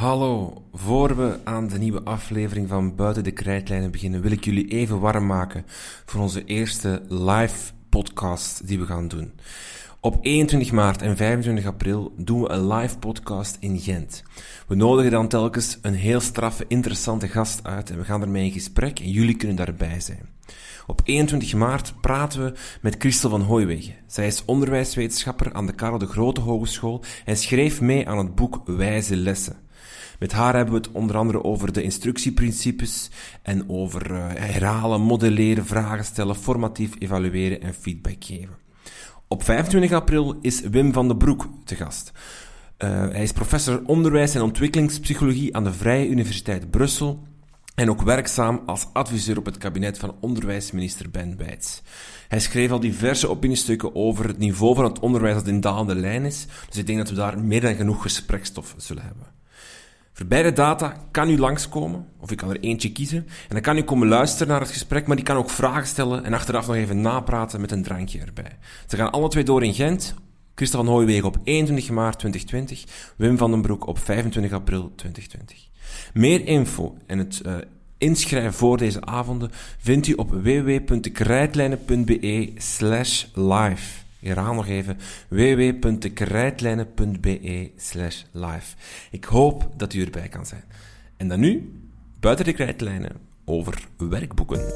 Hallo, voor we aan de nieuwe aflevering van Buiten de Krijtlijnen beginnen, wil ik jullie even warm maken voor onze eerste live podcast die we gaan doen. Op 21 maart en 25 april doen we een live podcast in Gent. We nodigen dan telkens een heel straffe, interessante gast uit en we gaan ermee in gesprek en jullie kunnen daarbij zijn. Op 21 maart praten we met Christel van Hooiwegen. Zij is onderwijswetenschapper aan de Karel de Grote Hogeschool en schreef mee aan het boek Wijze Lessen. Met haar hebben we het onder andere over de instructieprincipes en over uh, herhalen, modelleren, vragen stellen, formatief evalueren en feedback geven. Op 25 april is Wim van den Broek te gast. Uh, hij is professor onderwijs en ontwikkelingspsychologie aan de Vrije Universiteit Brussel en ook werkzaam als adviseur op het kabinet van onderwijsminister Ben Bijts. Hij schreef al diverse opiniestukken over het niveau van het onderwijs dat in dalende lijn is, dus ik denk dat we daar meer dan genoeg gesprekstof zullen hebben. Beide data kan u langskomen, of u kan er eentje kiezen, en dan kan u komen luisteren naar het gesprek, maar die kan ook vragen stellen en achteraf nog even napraten met een drankje erbij. Ze gaan alle twee door in Gent, Christel van Hooijwegen op 21 maart 2020, Wim van den Broek op 25 april 2020. Meer info en het uh, inschrijven voor deze avonden vindt u op www.krijtlijnen.be slash live. Ik herhaal nog even www.krijtlijnen.be slash live. Ik hoop dat u erbij kan zijn. En dan nu, buiten de krijtlijnen, over werkboeken.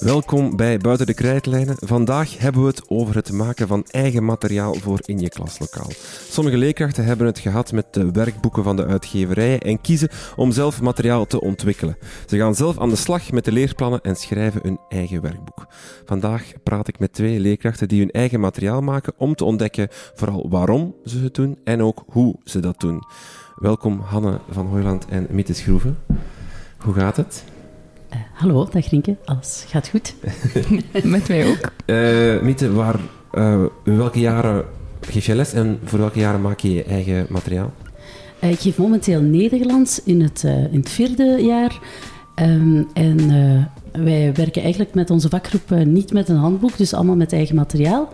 Welkom bij Buiten de Krijtlijnen. Vandaag hebben we het over het maken van eigen materiaal voor in je klaslokaal. Sommige leerkrachten hebben het gehad met de werkboeken van de uitgeverijen en kiezen om zelf materiaal te ontwikkelen. Ze gaan zelf aan de slag met de leerplannen en schrijven hun eigen werkboek. Vandaag praat ik met twee leerkrachten die hun eigen materiaal maken om te ontdekken vooral waarom ze het doen en ook hoe ze dat doen. Welkom Hanne van Hooiland en Miete Schroeven. Hoe gaat het? Uh, hallo, dag Rinke. Alles gaat goed? Met mij ook. Uh, Miete, waar, uh, in welke jaren geef je les en voor welke jaren maak je je eigen materiaal? ik geef momenteel Nederlands in het, in het vierde jaar. Um, en wij werken eigenlijk met onze vakgroep niet met een handboek, dus allemaal met eigen materiaal.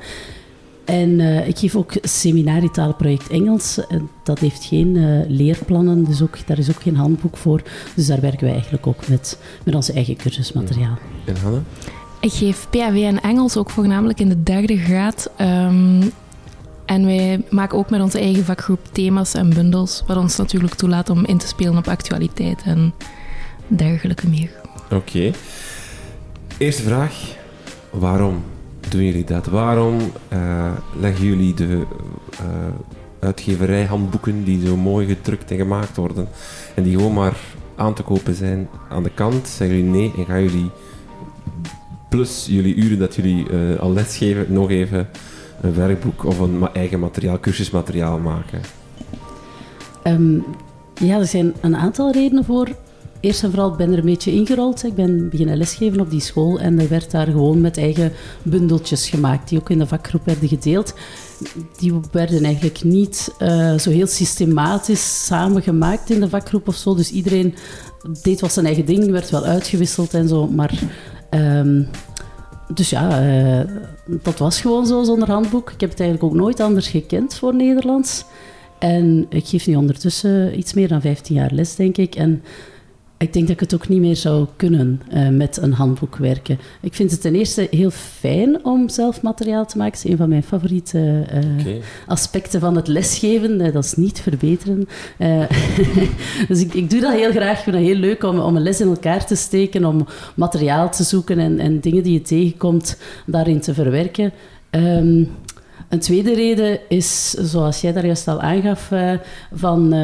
En uh, ik geef ook seminarie taalproject Engels. dat heeft geen uh, leerplannen, dus ook, daar is ook geen handboek voor. Dus daar werken wij eigenlijk ook met, met onze eigen cursusmateriaal. En Hanne? Ik geef PAW en Engels ook voornamelijk in de derde graad. Um, en wij maken ook met onze eigen vakgroep thema's en bundels, wat ons natuurlijk toelaat om in te spelen op actualiteit en dergelijke meer. Oké. Okay. Eerste vraag. Waarom doen jullie dat? Waarom uh, leggen jullie de uh, uitgeverijhandboeken die zo mooi gedrukt en gemaakt worden en die gewoon maar aan te kopen zijn aan de kant? Zeggen jullie nee en gaan jullie plus jullie uren dat jullie uh, al lesgeven nog even een werkboek of een eigen materiaal, cursusmateriaal maken? Um, ja, er zijn een aantal redenen voor eerst en vooral ben er een beetje ingerold. Ik ben beginnen lesgeven op die school en er werd daar gewoon met eigen bundeltjes gemaakt, die ook in de vakgroep werden gedeeld. Die werden eigenlijk niet uh, zo heel systematisch samengemaakt in de vakgroep of zo. Dus iedereen deed wat zijn eigen ding, werd wel uitgewisseld en zo. Maar um, dus ja, uh, dat was gewoon zo zonder handboek. Ik heb het eigenlijk ook nooit anders gekend voor Nederlands. En ik geef nu ondertussen iets meer dan 15 jaar les, denk ik. En ik denk dat ik het ook niet meer zou kunnen uh, met een handboek werken. Ik vind het ten eerste heel fijn om zelf materiaal te maken. Dat is een van mijn favoriete uh, okay. aspecten van het lesgeven. Uh, dat is niet verbeteren. dus ik, ik, doe dat heel graag. Ik vind het heel leuk om, om een les in elkaar te steken, om materiaal te zoeken en, en dingen die je tegenkomt daarin te verwerken. Um, een tweede reden is, zoals jij daar juist al aangaf, van...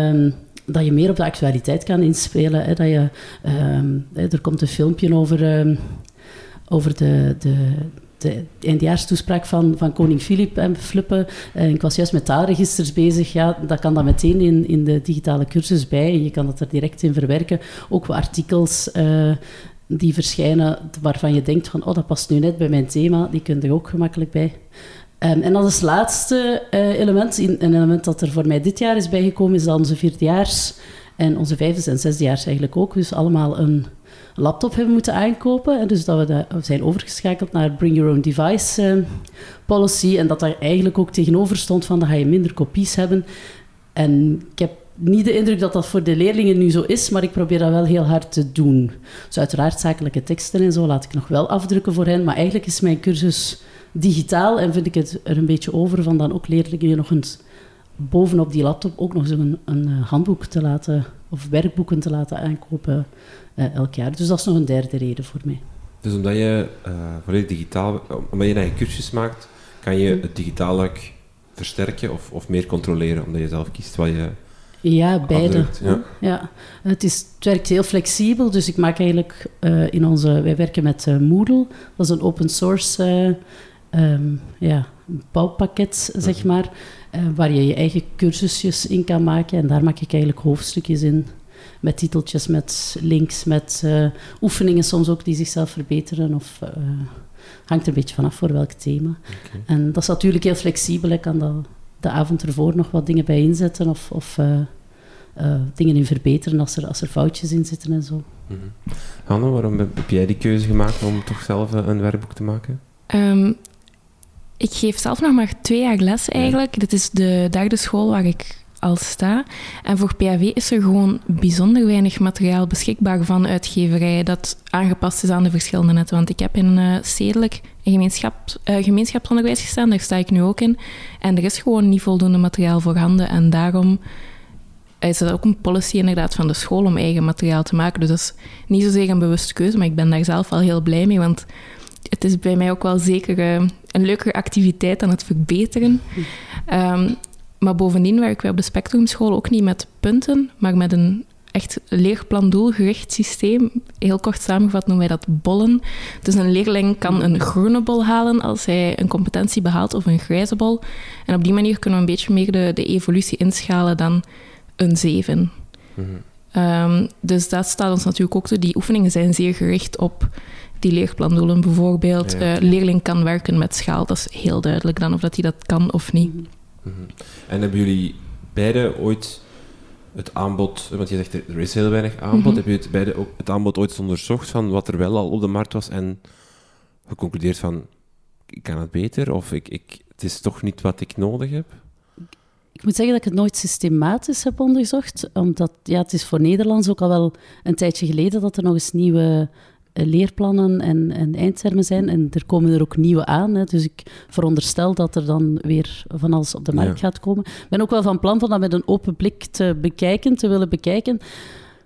Dat je meer op de actualiteit kan inspelen. Hè, dat je, um, er komt een filmpje over, um, over de, de, de eindejaarstoespraak van, van koning Filip en Flippen. Uh, ik was juist met taalregisters bezig. Ja, dat kan dan meteen in, in de digitale cursus bij. Je kan dat er direct in verwerken. Ook artikels uh, die verschijnen waarvan je denkt van... oh, dat past nu net bij mijn thema. Die kun je ook gemakkelijk bij. Um, en als laatste uh, element, een element dat er voor mij dit jaar is bijgekomen, is dan onze vierdejaars en onze vijfde en zesdejaars eigenlijk ook. Dus allemaal een, laptop hebben moeten aankopen. En dus dat we, de, zijn overgeschakeld naar Bring Your Own Device eh, policy. En dat daar eigenlijk ook tegenover stond van dat ga je minder kopies hebben. En ik heb niet de indruk dat dat voor de leerlingen nu zo is, maar ik probeer dat wel heel hard te doen. Dus uiteraard zakelijke teksten en zo laat ik nog wel afdrukken voor hen. Maar eigenlijk is mijn cursus digitaal en vind ik het er een beetje over van dan ook leerlingen nog eens bovenop die laptop ook nog eens een, een eh, handboek te laten, of werkboeken te laten aankopen uh, elk jaar. Dus dat is nog een derde reden voor mij. Dus omdat je uh, volledig digitaal, omdat je een cursus maakt, kan je het digitaal luik versterken of, of meer controleren, omdat je zelf kiest wat je ja, beide. ja. ja. Het, is, het werkt heel flexibel, dus ik maak eigenlijk uh, in onze... Wij werken met Moodle, dat is een open source um, ja, bouwpakket, zeg mhm. maar, waar je je eigen cursusjes in kan maken. En daar maak ik eigenlijk hoofdstukjes in, met titeltjes, met links, met oefeningen soms ook die zichzelf verbeteren of... hangt er een beetje vanaf voor welk thema. En dat is natuurlijk heel flexibel, ik kan dat de avond ervoor nog wat dingen bij inzetten of, of uh, uh, dingen in verbeteren als er, als er foutjes in zitten en zo. Mm Hanne, waarom heb jij die keuze gemaakt om toch zelf een werkboek te maken? Um, ik geef zelf nog maar twee jaar les eigenlijk. Ja. Dit is de derde school waar ik al sta. En voor PAW is er gewoon bijzonder weinig materiaal beschikbaar van uitgeverijen dat aangepast is aan de verschillende netten. Want ik heb in uh, stedelijk en gemeenschap, uh, gemeenschapsonderwijs gestaan, daar sta ik nu ook in. En er is gewoon niet voldoende materiaal voorhanden. En daarom is het ook een policy inderdaad van de school om eigen materiaal te maken. Dus dat is niet zozeer een bewuste keuze, maar ik ben daar zelf wel heel blij mee. Want het is bij mij ook wel zeker uh, een leukere activiteit dan het verbeteren. Um, maar bovendien werken wij op de Spectrumschool ook niet met punten, maar met een echt leerplan-doelgericht systeem. Heel kort samengevat noemen wij dat bollen. Dus een leerling kan een groene bol halen als hij een competentie behaalt of een grijze bol. En op die manier kunnen we een beetje meer de, de evolutie inschalen dan een zeven. Mm um, dus dat staat ons natuurlijk ook toe. Die oefeningen zijn zeer gericht op die leerplandoelen. Bijvoorbeeld, ja. uh, leerling kan werken met schaal. Dat is heel duidelijk dan of dat hij dat kan of niet. Mm -hmm. En hebben jullie beide ooit het aanbod, want je zegt er is heel weinig aanbod, mm -hmm. hebben jullie beide ook het aanbod ooit onderzocht van wat er wel al op de markt was en geconcludeerd van ik kan het beter of ik, ik, het is toch niet wat ik nodig heb? Ik moet zeggen dat ik het nooit systematisch heb onderzocht, omdat ja, het is voor Nederlands ook al wel een tijdje geleden dat er nog eens nieuwe eh, leerplannen en, en eindtermen zijn. En er komen er ook nieuwe aan. Hè. Dus ik veronderstel dat er dan weer van alles op de markt ja. gaat komen. Ik ben ook wel van plan van dat met een open blik te bekijken, te willen bekijken.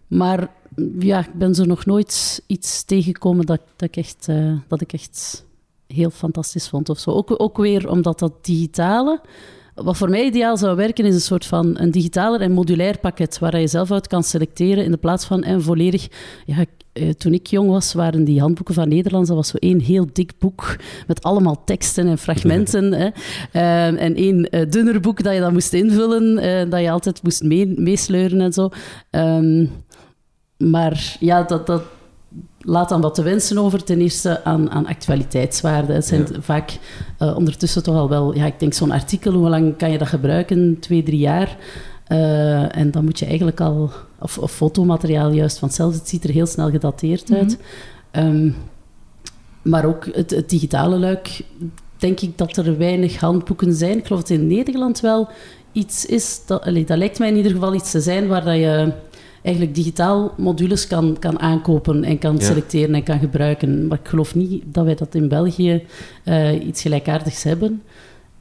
Maar ja, ik ben zo nog nooit iets tegengekomen dat, dat, ik, echt, uh, dat ik echt heel fantastisch vond of zo. Ook, ook weer omdat dat digitale... Wat voor mij ideaal zou werken, is een soort van een digitaler en modulair pakket waar je zelf uit kan selecteren in de plaats van en volledig... Ja, uh, toen ik jong was, waren die handboeken van Nederlands, dat was zo één heel dik boek met allemaal teksten en fragmenten. hè. Uh, en één uh, dunner boek dat je dan moest invullen, dat je altijd moest mee, meesleuren en zo. Um, maar ja, dat, dat laat dan wat te wensen over ten eerste aan, aan actualiteitswaarde. Het zijn ja. vaak ondertussen toch al wel, ja, ik denk zo'n artikel, hoe lang kan je dat gebruiken? Twee, drie jaar. En dan moet je eigenlijk al, of, of, fotomateriaal juist van hetzelfde, het ziet er heel snel gedateerd uit. Mm -hmm. um, maar ook het, het, digitale luik, denk ik dat er weinig handboeken zijn. Ik geloof dat in Nederland wel iets is, dat, dat lijkt mij in ieder geval iets te zijn waar dat je eigenlijk digitaal modules kan, kan aankopen en kan ja. selecteren en kan gebruiken. Maar ik geloof niet dat wij dat in België uh, iets gelijkaardigs hebben.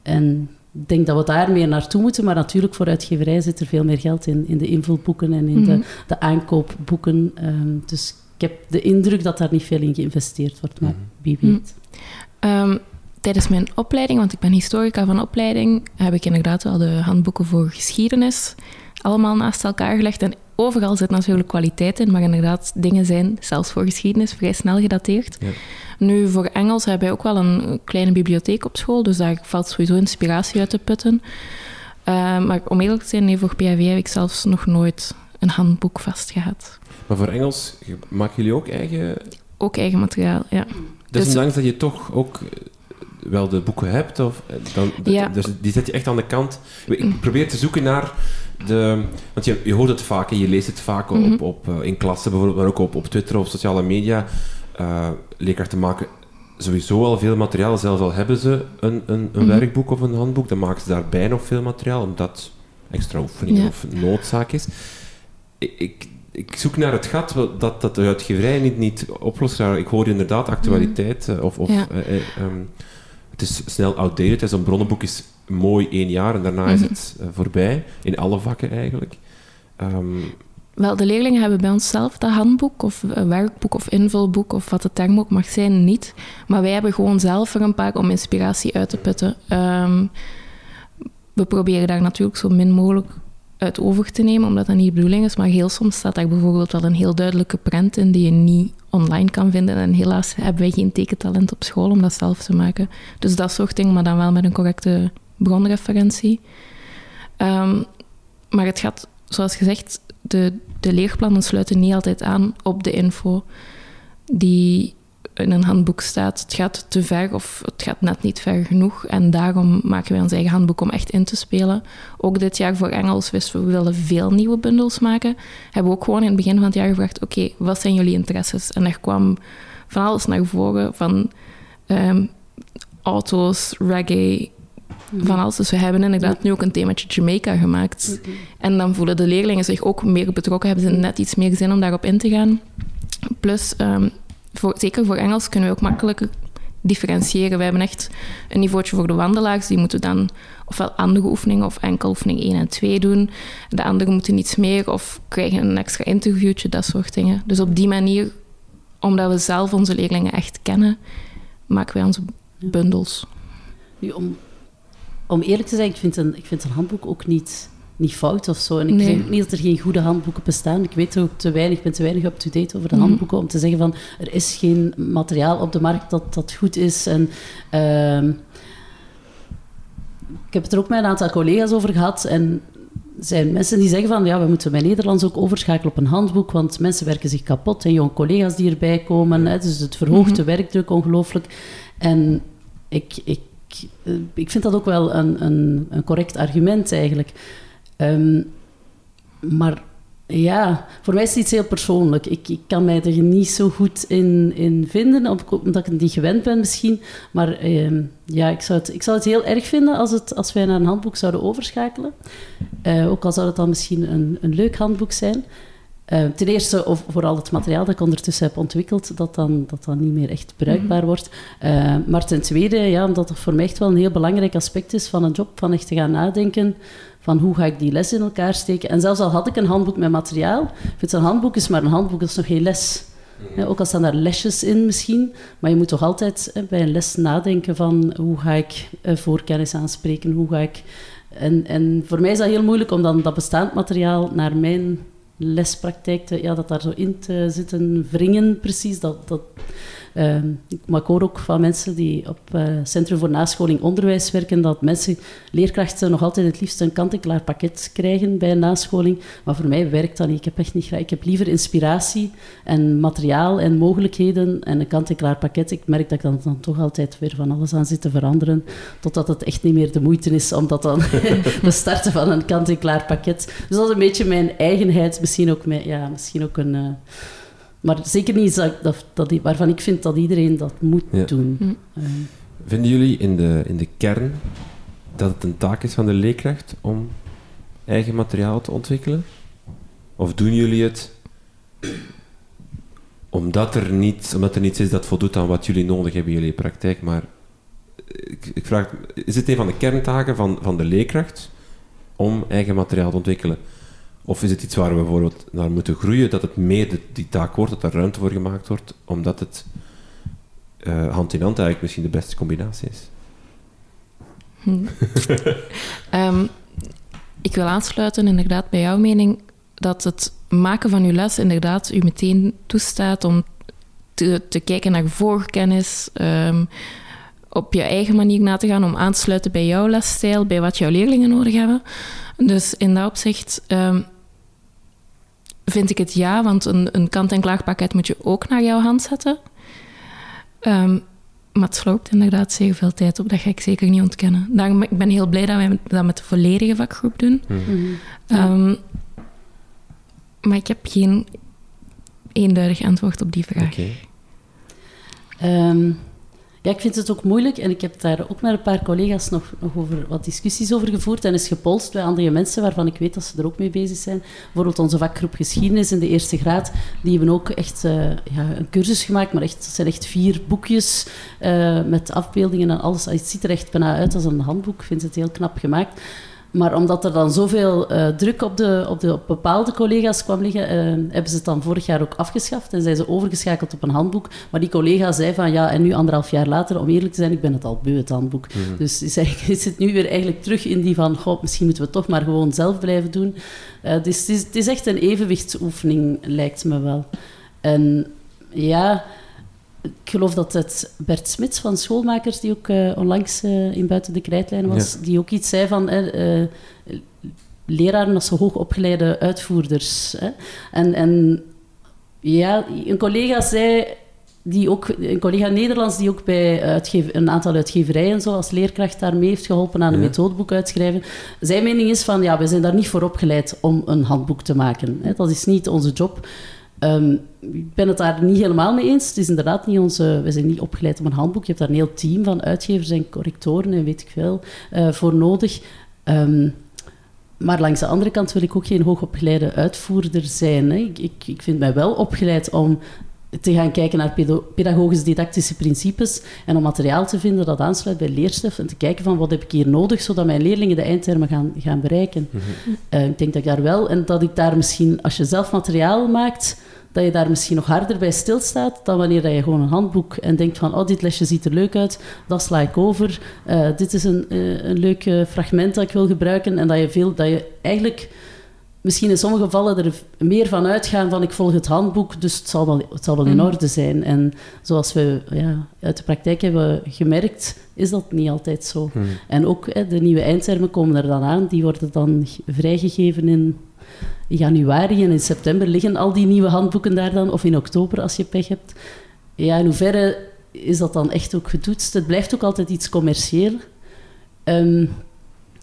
En ik denk dat we daar meer naartoe moeten, maar natuurlijk voor uitgeverij zit er veel meer geld in, in de invulboeken en in mm -hmm. de, de, aankoopboeken. Um, dus ik heb de indruk dat daar niet veel in geïnvesteerd wordt, maar wie weet. Mm. Um, tijdens mijn opleiding, want ik ben historica van opleiding, heb ik inderdaad wel de handboeken voor geschiedenis allemaal naast elkaar gelegd. En overal zit natuurlijk kwaliteit in, maar inderdaad, dingen zijn, zelfs voor geschiedenis, vrij snel gedateerd. Ja. Nu, voor Engels hebben wij ook wel een kleine bibliotheek op school, dus daar valt sowieso inspiratie uit te putten. Uh, maar om eerlijk te zijn, nee, voor PHW heb ik zelfs nog nooit een handboek vastgehad. Maar voor Engels maken jullie ook eigen... Ook eigen materiaal, ja. Desondanks dus... dat je toch ook wel de boeken hebt, of dan, ja. dus die zet je echt aan de kant. Ik probeer te zoeken naar de, want je, je hoort het vaak en je leest het vaak op, Mhm. op, eh, in klassen, bijvoorbeeld, maar ook op, op Twitter of sociale media. Uh, leerkrachten maken sowieso al veel materiaal. Zelfs al hebben ze een, een, een Mhm. werkboek of een handboek, dan maken ze daarbij nog veel materiaal, omdat extra oefening Ja. of noodzaak is. Ik, ik, ik zoek naar het gat dat, dat de uitgeverij niet, niet oplost. Ja, Ik hoor inderdaad actualiteit, eh, of, of Ja. eh, eh, ehm, het is snel outdated. Zo'n bronnenboek is mooi één jaar en daarna is Mhm. het eh, voorbij. In alle vakken eigenlijk. Ehm, Wel, de leerlingen hebben bij ons zelf dat handboek of een werkboek of invulboek of wat de term ook mag zijn, niet. Maar wij hebben gewoon zelf er een paar om inspiratie uit te putten. Ehm, we proberen daar natuurlijk zo min mogelijk uit over te nemen, omdat dat niet de bedoeling is. Maar heel soms staat daar bijvoorbeeld wel een heel duidelijke prent in die je niet online kan vinden. En helaas hebben wij geen tekentalent op school om dat zelf te maken. Dus dat soort dingen, maar dan wel met een correcte bronreferentie. Ehm, maar het gaat, zoals gezegd, de, de leerplannen sluiten niet altijd aan op de info die in een handboek staat. Het gaat te ver of het gaat net niet ver genoeg. En daarom maken wij ons eigen handboek om echt in te spelen. Ook dit jaar voor Engels wisten we, we willen veel nieuwe bundels maken. Hebben we ook gewoon in het begin van het jaar gevraagd, oké, wat zijn jullie interesses? En er kwam van alles naar voren, van ehm, auto's, reggae, van alles. Dus we hebben inderdaad nu ook een themaatje Jamaica gemaakt. En dan voelen de leerlingen zich ook meer betrokken, hebben ze net iets meer zin om daarop in te gaan. Plus, ehm, voor, zeker voor Engels kunnen we ook makkelijker differentiëren. We hebben echt een niveautje voor de wandelaars. Die moeten dan ofwel andere oefeningen of enkel oefening 1 en 2 doen. De anderen moeten iets meer of krijgen een extra interviewtje, dat soort dingen. Dus op die manier, omdat we zelf onze leerlingen echt kennen, maken wij onze bundels. Nu, om, om eerlijk te zijn, ik vind een, ik vind een handboek ook niet, niet fout of zo. En ik Nee. denk niet dat er geen goede handboeken bestaan. Ik weet ook te weinig, ik ben te weinig up-to-date over de Mhm. handboeken om te zeggen van er is geen materiaal op de markt dat, dat goed is. En, ehm, ik heb het er ook met een aantal collega's over gehad en er zijn mensen die zeggen van ja, we moeten bij Nederlands ook overschakelen op een handboek, want mensen werken zich kapot en jonge collega's die erbij komen. Hè, dus het verhoogt de werkdruk ongelooflijk. En ik, ik, ik vind dat ook wel een, een, een correct argument eigenlijk. Ehm, maar ja, voor mij is het iets heel persoonlijk. Ik, kan mij er niet zo goed in, in vinden, omdat ik het niet gewend ben misschien. Maar ehm, ja, ik zou, het, ik zou het heel erg vinden als, het, als wij naar een handboek zouden overschakelen. Eh, ook al zou het dan misschien een, een leuk handboek zijn. Eh, ten eerste of vooral het materiaal dat ik ondertussen heb ontwikkeld, dat dan, dat dan niet meer echt bruikbaar wordt. Eh, maar ten tweede, ja, omdat het voor mij echt wel een heel belangrijk aspect is van een job, van echt te gaan nadenken van hoe ga ik die les in elkaar steken. En zelfs al had ik een handboek met materiaal, ik vind een handboek is maar een handboek, dat is nog geen les. Ja, ook al staan daar lesjes in misschien, maar je moet toch altijd hè, bij een les nadenken van hoe ga ik eh, voorkennis aanspreken, hoe ga ik... En, en voor mij is dat heel moeilijk om dan dat bestaand materiaal naar mijn lespraktijk te, ja, dat daar zo in te zitten wringen, precies. Dat, dat, maar ik hoor ook van mensen die op uh, Centrum voor Nascholing Onderwijs werken, dat mensen, leerkrachten, nog altijd het liefst een kant-en-klaar pakket krijgen bij een nascholing. Maar voor mij werkt dat niet. Ik heb echt niet graag. Ik heb liever inspiratie en materiaal en mogelijkheden en een kant-en-klaar pakket. Ik merk dat ik dan, toch altijd weer van alles aan zit te veranderen, totdat het echt niet meer de moeite is om dat dan te starten van een kant-en-klaar pakket. Dus dat is een beetje mijn eigenheid, misschien ook, mijn, ja, misschien ook een... Uh, maar zeker niet dat, dat, dat, waarvan ik vind dat iedereen dat moet ja. doen. Hm. Uh, Vinden jullie in de, in de kern dat het een taak is van de leerkracht om eigen materiaal te ontwikkelen? Of doen jullie het omdat er, niet, omdat er niets is dat voldoet aan wat jullie nodig hebben in jullie praktijk? Maar ik, ik vraag, is het een van de kerntaken van, van de leerkracht om eigen materiaal te ontwikkelen? Of is het iets waar we bijvoorbeeld naar moeten groeien, dat het meer de, die taak wordt, dat er ruimte voor gemaakt wordt, omdat het uh, hand in hand eigenlijk misschien de beste combinatie is? Hm. um, ik wil aansluiten inderdaad bij jouw mening dat het maken van uw les inderdaad u meteen toestaat om te, kijken naar voorkennis, um, op je eigen manier na te gaan, om aan te sluiten bij jouw lesstijl, bij wat jouw leerlingen nodig hebben. Dus in dat opzicht um, vind ik het ja, want een, een kant-en-klaar pakket moet je ook naar jouw hand zetten. Um, Maar het sloopt inderdaad zeer veel tijd op, dat ga ik zeker niet ontkennen. Daarom, ik ben heel blij dat wij dat met de volledige vakgroep doen. Mhm. Ehm, maar ik heb geen eenduidig antwoord op die vraag. Oké. Ehm, ja, ik vind het ook moeilijk en ik heb daar ook met een paar collega's nog, nog over wat discussies over gevoerd en is gepolst bij andere mensen waarvan ik weet dat ze er ook mee bezig zijn. Bijvoorbeeld onze vakgroep geschiedenis in de eerste graad, die hebben ook echt eh, ja, een cursus gemaakt, maar echt, dat zijn echt vier boekjes eh, met afbeeldingen en alles. Het ziet er echt bijna uit als een handboek, ik vind het heel knap gemaakt. Maar omdat er dan zoveel eh, druk op, de, op, de, op bepaalde collega's kwam liggen, eh, hebben ze het dan vorig jaar ook afgeschaft en zijn ze overgeschakeld op een handboek. Maar die collega zei van ja, en nu anderhalf jaar later, om eerlijk te zijn, ik ben het al beu, het handboek. Dus is, eigenlijk- is het nu weer eigenlijk terug in die van, goh, misschien moeten we toch maar gewoon zelf blijven doen. Eh, dus het is, het is echt een evenwichtsoefening, lijkt me wel. En ja, ik geloof dat het Bert Smits van Schoolmakers, die ook eh, onlangs eh, in Buiten de Krijtlijn was, die ook iets zei van eh, leraren als hoogopgeleide uitvoerders. Hè. En, en ja, een collega zei, die ook, een collega Nederlands die ook bij uitgever, een aantal uitgeverijen zo als leerkracht daarmee heeft geholpen aan een Ja. methodeboek uitschrijven. Zijn mening is van, ja, we zijn daar niet voor opgeleid om een handboek te maken. Hè. Dat is niet onze job. Ehm, ik ben het daar niet helemaal mee eens. Het is inderdaad niet onze... We zijn niet opgeleid om een handboek. Je hebt daar een heel team van uitgevers en correctoren en weet ik veel eh, voor nodig. Ehm, maar langs de andere kant wil ik ook geen hoogopgeleide uitvoerder zijn. Hè. Ik, ik, ik vind mij wel opgeleid om te gaan kijken naar pedagogisch-didactische principes en om materiaal te vinden dat aansluit bij leerstof en te kijken van wat heb ik hier nodig, zodat mijn leerlingen de eindtermen gaan, gaan bereiken. Eh, ik denk dat ik daar wel, en dat ik daar misschien, als je zelf materiaal maakt, dat je daar misschien nog harder bij stilstaat dan wanneer dat je gewoon een handboek en denkt van, oh, dit lesje ziet er leuk uit, dat sla ik over. Eh, dit is een, eh, een leuk fragment dat ik wil gebruiken en dat je, veel, dat je eigenlijk misschien in sommige gevallen er meer van uitgaan van ik volg het handboek, dus het zal wel, het zal wel in Mhm. orde zijn. En zoals we ja, uit de praktijk hebben gemerkt, is dat niet altijd zo. Hmm. En ook hè, de nieuwe eindtermen komen er dan aan. Die worden dan vrijgegeven in januari en in september liggen al die nieuwe handboeken daar dan, of in oktober als je pech hebt. Ja, in hoeverre is dat dan echt ook getoetst? Het blijft ook altijd iets commercieel. Ehm,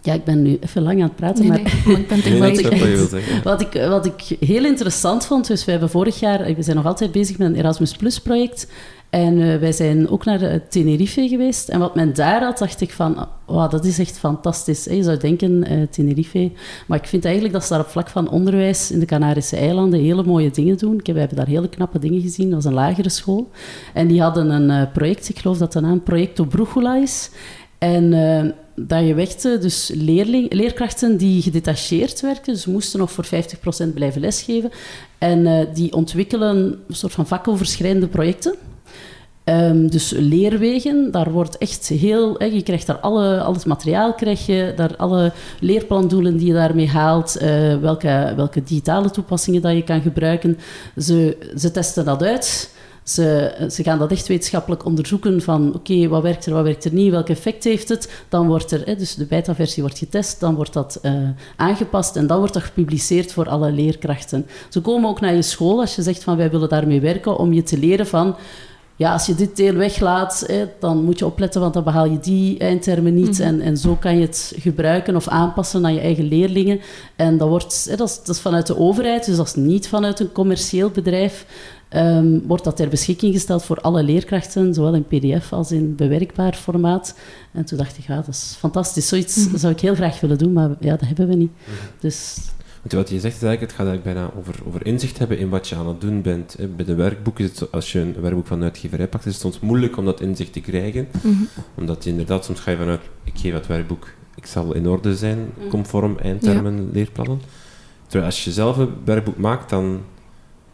ja, ik ben nu even lang aan het praten, Nee, maar nee, maar ik ben Nee, wat wat ik, wat ik heel interessant vond, dus we hebben vorig jaar, we zijn nog altijd bezig met een Erasmus Plus project. En eh, wij zijn ook naar eh, Tenerife geweest. En wat men daar had, dacht ik van, wauw, dat is echt fantastisch. hè. Je zou denken, eh, Tenerife. Maar ik vind eigenlijk dat ze daar op vlak van onderwijs in de Canarische eilanden hele mooie dingen doen. Ik heb, we hebben daar hele knappe dingen gezien. Dat was een lagere school. En die hadden een eh, project, ik geloof dat de naam Projecto Brújula is. En eh, dat je wechtte dus leerling, leerkrachten die gedetacheerd werken, dus moesten nog voor 50% blijven lesgeven. En eh, die ontwikkelen een soort van vakoverschrijdende projecten. Ehm, dus leerwegen, daar wordt echt heel... Je krijgt daar alle, al het materiaal, krijg je, daar alle leerplandoelen die je daarmee haalt, eh, welke, welke digitale toepassingen dat je kan gebruiken. Ze, ze testen dat uit. Ze, gaan dat echt wetenschappelijk onderzoeken van oké, wat werkt er, wat werkt er niet, welk effect heeft het. Dan wordt er, hè, dus de beta-versie wordt getest, dan wordt dat eh, aangepast en dan wordt dat gepubliceerd voor alle leerkrachten. Ze komen ook naar je school als je zegt van wij willen daarmee werken om je te leren van ja, als je dit deel weglaat, hè, dan moet je opletten, want dan behaal je die eindtermen niet. en, en zo kan je het gebruiken of aanpassen aan je eigen leerlingen. En dat, wordt, hè, dat, is, dat is vanuit de overheid, dus dat is niet vanuit een commercieel bedrijf. ehm, wordt dat ter beschikking gesteld voor alle leerkrachten, zowel in pdf als in bewerkbaar formaat. En toen dacht ik, ja, dat is fantastisch. Zoiets zou ik heel graag willen doen, maar ja, dat hebben we niet. Dus Want wat je zegt is eigenlijk, het gaat eigenlijk bijna over, over inzicht hebben in wat je aan het doen bent. hè. Bij de werkboeken, is het als je een werkboek van uitgeverij pakt, is het soms moeilijk om dat inzicht te krijgen. Mhm. Omdat je inderdaad, soms ga je vanuit, ik geef het werkboek, ik zal in orde zijn, conform eindtermen, leerplannen. Terwijl als je zelf een werkboek maakt, dan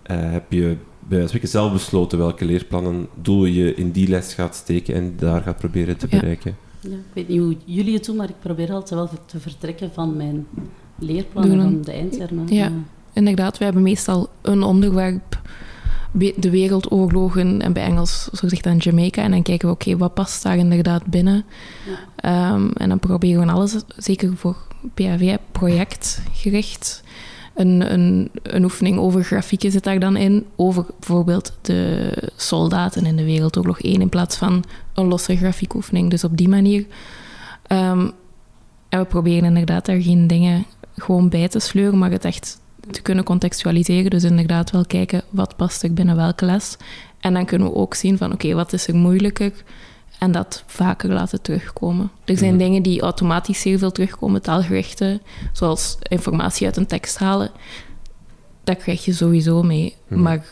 eh, heb je bij spreken zelf besloten welke leerplannen, doelen je in die les gaat steken en daar gaat proberen te Ja. bereiken. Ja, ik weet niet hoe jullie het doen, maar ik probeer altijd wel te vertrekken van mijn leerplannen, Doen van de eindtermen. Ja. Inderdaad, we hebben meestal een onderwerp, we- de wereldoorlogen, en bij Engels zo gezegd aan Jamaica. En dan kijken we, oké, wat past daar inderdaad binnen? Ehm, en dan proberen we alles, zeker voor PAV, projectgericht, een, een, een oefening over grafieken zit daar dan in. Over bijvoorbeeld de soldaten in de Wereldoorlog 1 in plaats van een losse grafiekoefening. Dus op die manier. Ehm, en we proberen inderdaad daar geen dingen gewoon bij te sleuren, maar het echt te kunnen contextualiseren. Dus inderdaad wel kijken wat past er binnen welke les. En dan kunnen we ook zien van oké, wat is er moeilijker? En dat vaker laten terugkomen. Er zijn dingen die automatisch zeer veel terugkomen, taalgerichte, zoals informatie uit een tekst halen. Daar krijg je sowieso mee. Maar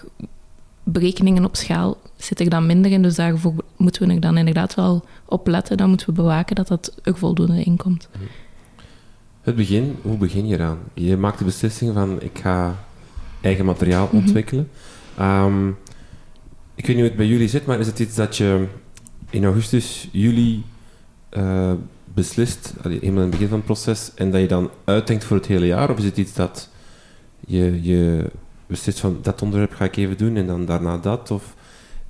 berekeningen op schaal zit er dan minder in, dus daarvoor moeten we er dan inderdaad wel op letten. Dan moeten we bewaken dat dat er voldoende in komt. Het begin, hoe begin je eraan? Je maakt de beslissing van ik ga eigen materiaal Mhm. ontwikkelen. Ehm, ik weet niet hoe het bij jullie zit, maar is het iets dat je in augustus, juli eh, beslist, helemaal in het begin van het proces, en dat je dan uitdenkt voor het hele jaar? Of is het iets dat je, je beslist van dat onderwerp ga ik even doen en dan daarna dat? Of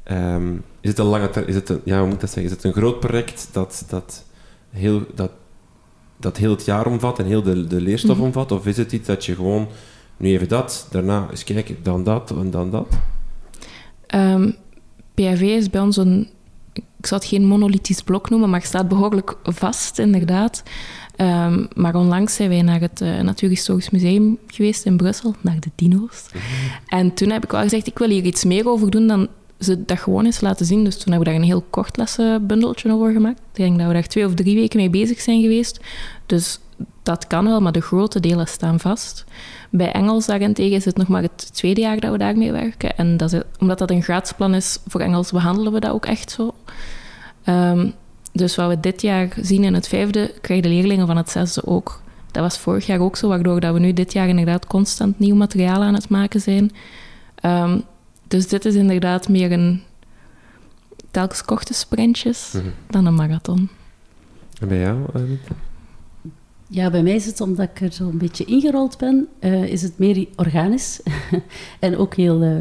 ehm, is het een lange is het een, ja, hoe moet dat zeggen? Is het een groot project dat, dat, heel, dat dat heel het jaar omvat en heel de, de leerstof Mhm. omvat? Of is het iets dat je gewoon nu even dat, daarna eens kijken, dan dat en dan dat? Ehm PHV is bij ons een, ik zou het geen monolithisch blok noemen, maar staat behoorlijk vast, inderdaad. Ehm, maar onlangs zijn wij naar het eh, Natuurhistorisch Museum geweest in Brussel, naar de dino's. En toen heb ik wel gezegd, ik wil hier iets meer over doen dan ze dat gewoon eens laten zien. Dus toen hebben we daar een heel kort lessenbundeltje over gemaakt. Ik denk dat we daar twee of drie weken mee bezig zijn geweest. Dus dat kan wel, maar de grote delen staan vast. Bij Engels daarentegen is het nog maar het tweede jaar dat we daarmee werken. En dat is, omdat dat een graadsplan is voor Engels, behandelen we dat ook echt zo. Ehm, dus wat we dit jaar zien in het vijfde, krijgen de leerlingen van het zesde ook. Dat was vorig jaar ook zo, waardoor dat we nu dit jaar inderdaad constant nieuw materiaal aan het maken zijn. Ehm, dus dit is inderdaad meer een telkens korte sprintjes Mhm. dan een marathon. En bij jou, Anita? Ja, bij mij is het omdat ik er zo'n beetje ingerold ben, eh, is het meer organisch. en ook heel eh,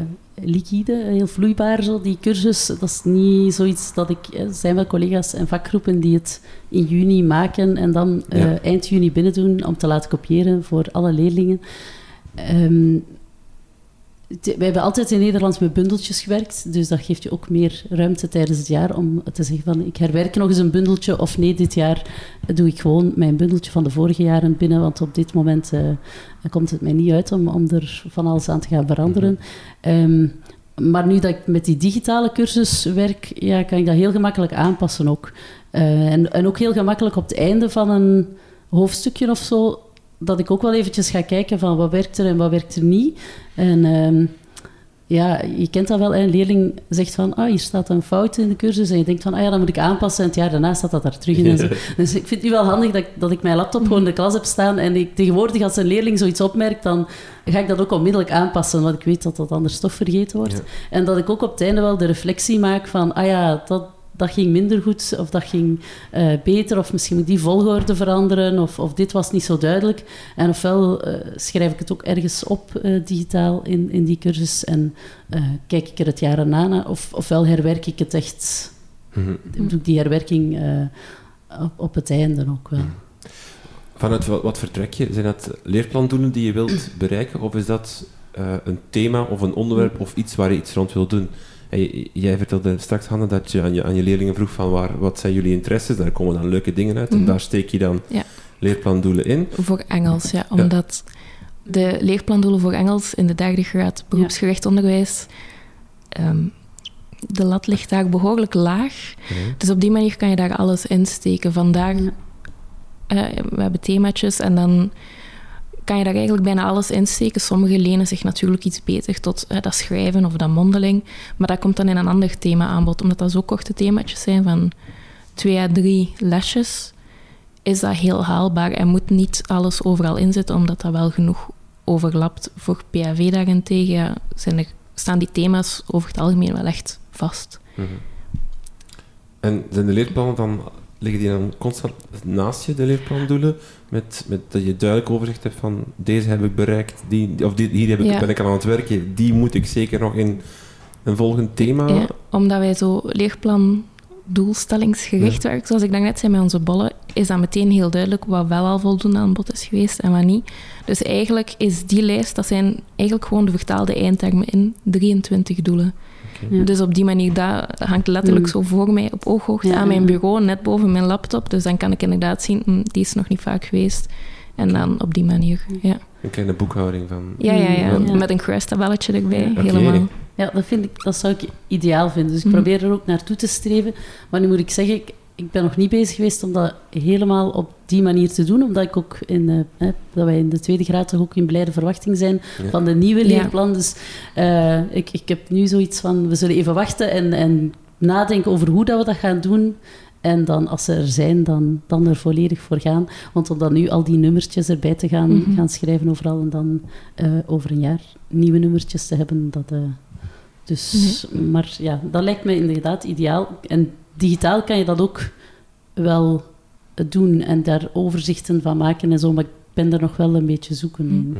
liquide, heel vloeibaar. Zo. Die cursus, dat is niet zoiets dat ik... Er zijn wel collega's en vakgroepen die het in juni maken en dan eh, Ja. eind juni binnen doen om te laten kopiëren voor alle leerlingen. Ehm, wij hebben altijd in Nederland met bundeltjes gewerkt, dus dat geeft je ook meer ruimte tijdens het jaar om te zeggen van ik herwerk nog eens een bundeltje of nee, dit jaar doe ik gewoon mijn bundeltje van de vorige jaren binnen, want op dit moment eh, komt het mij niet uit om, om er van alles aan te gaan veranderen. Ehm, maar nu dat ik met die digitale cursus werk, ja, kan ik dat heel gemakkelijk aanpassen ook. Eh, en, en ook heel gemakkelijk op het einde van een hoofdstukje of zo, dat ik ook wel eventjes ga kijken van wat werkt er en wat werkt er niet. En ehm, ja, je kent dat wel. Een leerling zegt van, ah, hier staat een fout in de cursus. En je denkt van, ah ja, dan moet ik aanpassen. En het jaar daarna staat dat daar terug in. En zo. Dus ik vind het nu wel handig dat ik, dat ik mijn laptop gewoon in de klas heb staan. En ik, tegenwoordig, als een leerling zoiets opmerkt, dan ga ik dat ook onmiddellijk aanpassen. Want ik weet dat dat anders toch vergeten wordt. Ja. En dat ik ook op het einde wel de reflectie maak van, ah ja, dat, dat ging minder goed. Of dat ging eh, beter. Of misschien moet die volgorde veranderen. Of, of dit was niet zo duidelijk. En ofwel eh, schrijf ik het ook ergens op eh, digitaal in, in die cursus. En kijk ik er het jaar erna naar. Of, ofwel herwerk ik het echt... Mhm. Doe ik die herwerking op, op het einde ook wel. Vanuit wat, vertrek je? Zijn dat leerplandoelen die je wilt bereiken? Of is dat een thema of een onderwerp of iets waar je iets rond wil doen? Jij vertelde straks, Hanne, dat je aan, je aan je leerlingen vroeg van waar, wat zijn jullie interesses? Daar komen dan leuke dingen uit en Mhm. daar steek je dan Ja. leerplandoelen in. Voor Engels, ja. Omdat de leerplandoelen voor Engels in de derde graad beroepsgericht onderwijs... ehm, de lat ligt daar behoorlijk laag. Dus op die manier kan je daar alles insteken. Vandaar, eh, we hebben themaatjes en dan kan je daar eigenlijk bijna alles insteken. Sommige lenen zich natuurlijk iets beter tot eh, dat schrijven of dat mondeling. Maar dat komt dan in een ander thema aanbod. Omdat dat zo korte themaatjes zijn van twee à drie lesjes, is dat heel haalbaar en moet niet alles overal inzitten, omdat dat wel genoeg overlapt. Voor PAV daarentegen ja, zijn er, staan die thema's over het algemeen wel echt vast. Mhm. En zijn de leerplannen dan, liggen die dan constant naast je, de leerplandoelen? Met, met dat je duidelijk overzicht hebt van deze heb ik bereikt, die, of die, hier heb ik, Ja. ben ik aan het werken, die moet ik zeker nog in een volgend thema. Ja, omdat wij zo leerplan doelstellingsgericht werken, zoals ik daarnet zei met onze bollen, is dat meteen heel duidelijk wat wel al voldoende aan bod is geweest en wat niet. Dus eigenlijk is die lijst, dat zijn eigenlijk gewoon de vertaalde eindtermen in 23 doelen. Dus op die manier, dat hangt letterlijk Mm. zo voor mij op ooghoogte Ja, aan mijn ja. bureau, net boven mijn laptop. Dus dan kan ik inderdaad zien, hm, die is nog niet vaak geweest. En dan op die manier, ja. Een kleine boekhouding van... Ja, ja, ja. Ja. Met een kruistabelletje erbij, helemaal. Ja, dat, vind ik, dat zou ik ideaal vinden. Dus ik probeer er ook naartoe te streven. Maar nu moet ik zeggen, ik, ik ben nog niet bezig geweest om dat helemaal op die manier te doen. Omdat ik ook in, eh, hè, dat wij in de tweede graad toch ook in blijde verwachting zijn Ja. van de nieuwe Ja. leerplan. Dus eh, ik, ik heb nu zoiets van, we zullen even wachten en, en nadenken over hoe dat we dat gaan doen. En dan, als ze er zijn, dan, dan er volledig voor gaan. Want om dan nu al die nummertjes erbij te gaan, Mhm. gaan schrijven overal en dan eh, over een jaar nieuwe nummertjes te hebben, dat... eh, dus, maar ja, dat lijkt me inderdaad ideaal. En digitaal kan je dat ook wel doen en daar overzichten van maken en zo, maar ik ben er nog wel een beetje zoeken in. Mhm.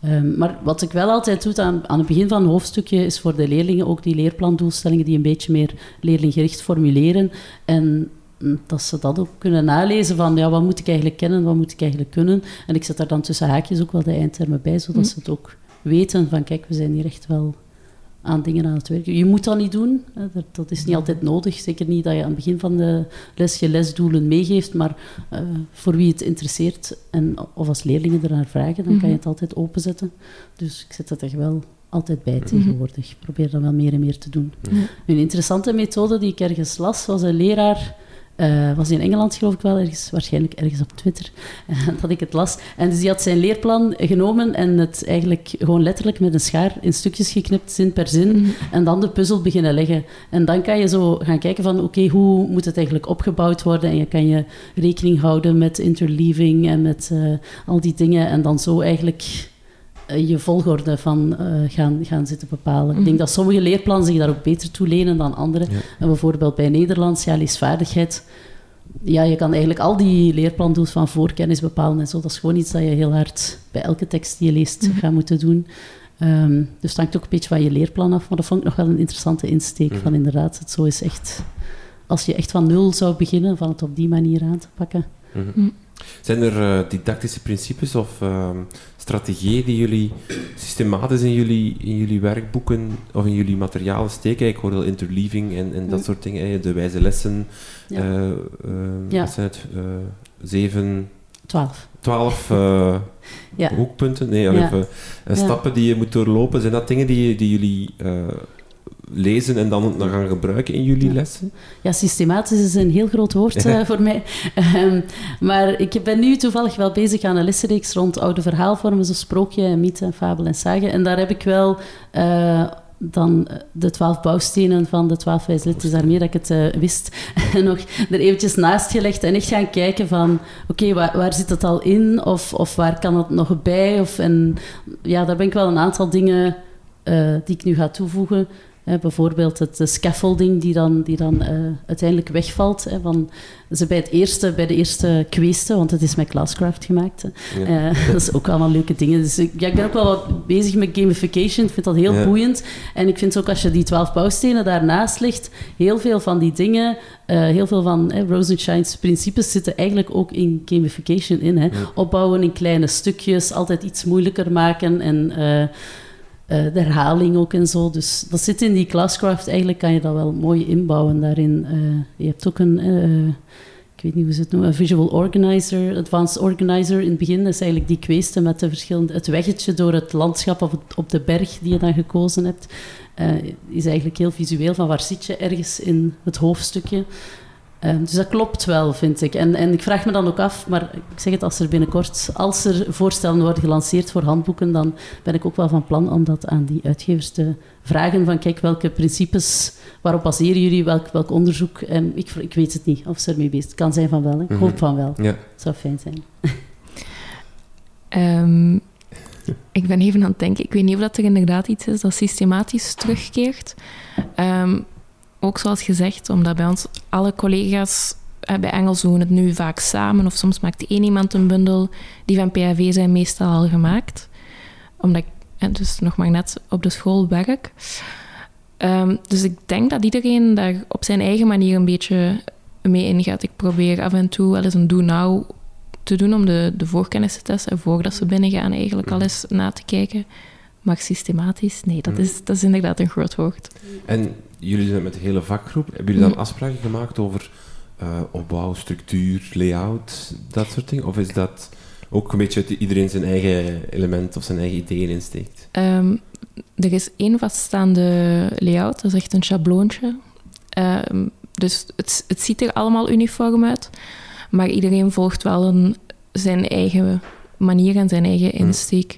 Ehm, maar wat ik wel altijd doe aan, aan het begin van een hoofdstukje is voor de leerlingen ook die leerplandoelstellingen die een beetje meer leerlinggericht formuleren. En mm, dat ze dat ook kunnen nalezen van ja, wat moet ik eigenlijk kennen, wat moet ik eigenlijk kunnen. En ik zet daar dan tussen haakjes ook wel de eindtermen bij, zodat Mhm. ze het ook weten van kijk, we zijn hier echt wel aan dingen aan het werken. Je moet dat niet doen, hè, dat, dat is niet altijd nodig. Zeker niet dat je aan het begin van de les je lesdoelen meegeeft, maar eh, voor wie het interesseert en of als leerlingen ernaar vragen, dan kan je Mhm. het altijd openzetten. Dus ik zet dat er wel altijd bij Mhm. tegenwoordig. Ik probeer dat wel meer en meer te doen. Een interessante methode die ik ergens las, was een leraar... eh, was in Engeland geloof ik wel, ergens, waarschijnlijk ergens op Twitter, eh, dat ik het las. En dus die had zijn leerplan genomen en het eigenlijk gewoon letterlijk met een schaar in stukjes geknipt, zin per zin, Mhm. en dan de puzzel beginnen leggen. En dan kan je zo gaan kijken van, oké, hoe moet het eigenlijk opgebouwd worden? En je kan je rekening houden met interleaving en met eh, al die dingen. En dan zo eigenlijk je volgorde van eh, gaan, gaan zitten bepalen. Ik Mhm. denk dat sommige leerplannen zich daar ook beter toe lenen dan andere. Ja. En bijvoorbeeld bij Nederlands, ja, leesvaardigheid. Ja, je kan eigenlijk al die leerplandoels van voorkennis bepalen en zo. Dat is gewoon iets dat je heel hard bij elke tekst die je leest Mhm. gaat moeten doen. Ehm, dus het hangt ook een beetje van je leerplan af. Maar dat vond ik nog wel een interessante insteek. Mhm. Van inderdaad, het zo is echt... Als je echt van nul zou beginnen, van het op die manier aan te pakken. Mhm. Mhm. Zijn er eh, didactische principes of ehm, strategieën die jullie systematisch in jullie, in jullie werkboeken of in jullie materialen steken? Ik hoor al interleaving en, en dat Mhm. soort dingen, de wijze lessen. Ja. eh, eh, Ja. Wat zijn het? Eh, zeven, Twaalf. twaalf Ja. hoekpunten? Nee, Ja. even, stappen die je moet doorlopen. Zijn dat dingen die, die jullie lezen en dan, dan gaan gebruiken in jullie lessen? Ja, systematisch is een heel groot woord eh, voor mij. Ehm, maar ik ben nu toevallig wel bezig aan een lessenreeks rond oude verhaalvormen, zoals sprookje, mythe, en fabel en sage. En daar heb ik wel eh, dan eh, de twaalf bouwstenen van de twaalf wijslet, dus daarmee dat ik het wist, nog er eventjes naast gelegd en echt gaan kijken van, oké, waar, waar zit het al in? Of, of waar kan het nog bij? Of, en ja, daar ben ik wel een aantal dingen die ik nu ga toevoegen. Hè, bijvoorbeeld het scaffolding die dan, die dan eh, uiteindelijk wegvalt. Hè, van, ze bij, het eerste, bij de eerste kweesten, want het is met Classcraft gemaakt. Ja. Eh, dat is ook allemaal leuke dingen. Dus ik, ja, ik ben ook wel wat bezig met gamification. Ik vind dat heel Ja. boeiend. En ik vind ook als je die twaalf bouwstenen daarnaast legt, heel veel van die dingen, eh, heel veel van eh, Rosenshine's principes zitten eigenlijk ook in gamification in. Hè. Opbouwen in kleine stukjes, altijd iets moeilijker maken en... eh, de herhaling ook en zo. Dus dat zit in die Classcraft. Eigenlijk kan je dat wel mooi inbouwen daarin. Eh, je hebt ook een, eh, ik weet niet hoe ze het noemen, een visual organizer, advanced organizer. In het begin is eigenlijk die kweeste met de verschillende, het weggetje door het landschap of op de berg die je dan gekozen hebt. is eigenlijk heel visueel van waar zit je ergens in het hoofdstukje. Eh, dus dat klopt wel, vind ik. En, en ik vraag me dan ook af, maar ik zeg het als er binnenkort, als er voorstellen worden gelanceerd voor handboeken, dan ben ik ook wel van plan om dat aan die uitgevers te vragen van kijk, welke principes, waarop baseren jullie, welk, welk onderzoek? En ik, ik weet het niet of ze ermee bezig Het kan zijn van wel, ik Mhm. hoop van wel. Ja. Het zou fijn zijn. Ehm, ik ben even aan het denken. Ik weet niet of dat er inderdaad iets is dat systematisch terugkeert. Ook zoals gezegd, omdat bij ons alle collega's eh, bij Engels doen het nu vaak samen, of soms maakt één iemand een bundel. Die van PHV zijn meestal al gemaakt. Omdat ik eh, dus nog maar net op de school werk. Ehm, dus ik denk dat iedereen daar op zijn eigen manier een beetje mee ingaat. Ik probeer af en toe wel eens een do-now te doen om de, de voorkennis te testen, voordat ze binnengaan eigenlijk al eens na te kijken. Maar systematisch, nee, dat is, dat is inderdaad een groot woord. En jullie zijn met de hele vakgroep, hebben jullie dan Mm. afspraken gemaakt over eh, opbouw, structuur, layout, dat soort dingen? Of is dat ook een beetje uit iedereen zijn eigen element of zijn eigen ideeën insteekt? Ehm, er is één vaststaande layout, dat is echt een schabloontje. Ehm, dus het, het ziet er allemaal uniform uit, maar iedereen volgt wel een, zijn eigen manier en zijn eigen insteek.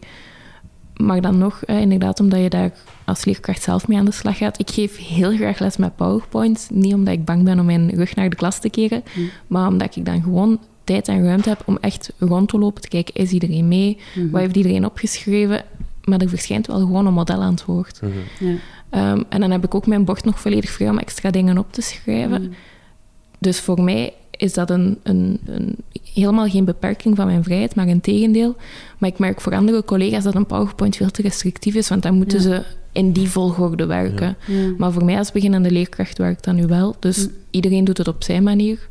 Maar dan nog, eh, inderdaad, omdat je daar als leerkracht zelf mee aan de slag gaat. Ik geef heel graag les met PowerPoint. Niet omdat ik bang ben om mijn rug naar de klas te keren, Mm. maar omdat ik dan gewoon tijd en ruimte heb om echt rond te lopen, te kijken, is iedereen mee? Mhm. Wat heeft iedereen opgeschreven? Maar er verschijnt wel gewoon een model aan het woord. Ja. Ehm, en dan heb ik ook mijn bord nog volledig vrij om extra dingen op te schrijven. Mhm. Dus voor mij is dat een, een, een, helemaal geen beperking van mijn vrijheid, maar een tegendeel. Maar ik merk voor andere collega's dat een PowerPoint veel te restrictief is, want dan moeten Ja. ze in die volgorde werken. Ja. Maar voor mij als beginnende leerkracht werkt dat nu wel. Dus iedereen doet het op zijn manier.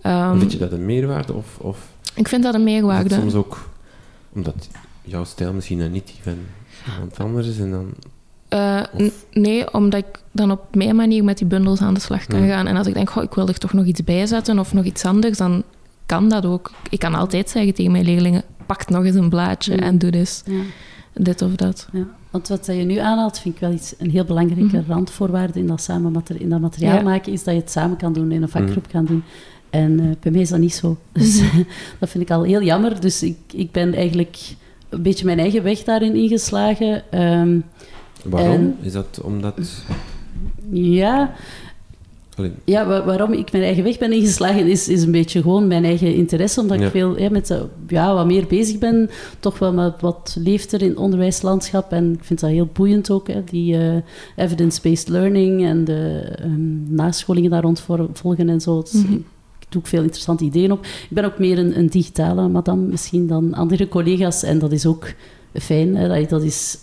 Ehm, Vind je dat een meerwaarde? Of, of ik vind dat een is het meerwaarde. soms ook omdat jouw stijl misschien dan niet die van iemand anders is en dan... Eh, nee, omdat ik dan op mijn manier met die bundels aan de slag kan Hmm. gaan. En als ik denk, goh, ik wil er toch nog iets bij zetten of nog iets anders, dan kan dat ook. Ik kan altijd zeggen tegen mijn leerlingen, pak nog eens een blaadje Hmm. en doe dus Ja. dit of dat. Ja, want wat je nu aanhaalt, vind ik wel iets, een heel belangrijke Mhm. randvoorwaarde in dat, samen mater- in dat materiaal Ja. maken, is dat je het samen kan doen, in een vakgroep kan doen. En eh, bij mij is dat niet zo. Dus Mhm. dat vind ik al heel jammer. Dus ik, ik ben eigenlijk een beetje mijn eigen weg daarin ingeslagen. Ehm, Waarom? En- Is dat omdat... ja, Allee, Ja, wa- waarom ik mijn eigen weg ben ingeslagen is, is een beetje gewoon mijn eigen interesse. Omdat Ja. ik veel ja, met, de- ja, wat meer bezig ben. Toch wel met wat leeft er in het onderwijslandschap. En ik vind dat heel boeiend ook. Hè, die eh, evidence-based learning en de ehm, nascholingen daar rond voor- volgen en zo. Dus Mhm. Ik doe ook veel interessante ideeën op. Ik ben ook meer een, een digitale madame misschien dan andere collega's. En dat is ook fijn. Hè, dat, dat is...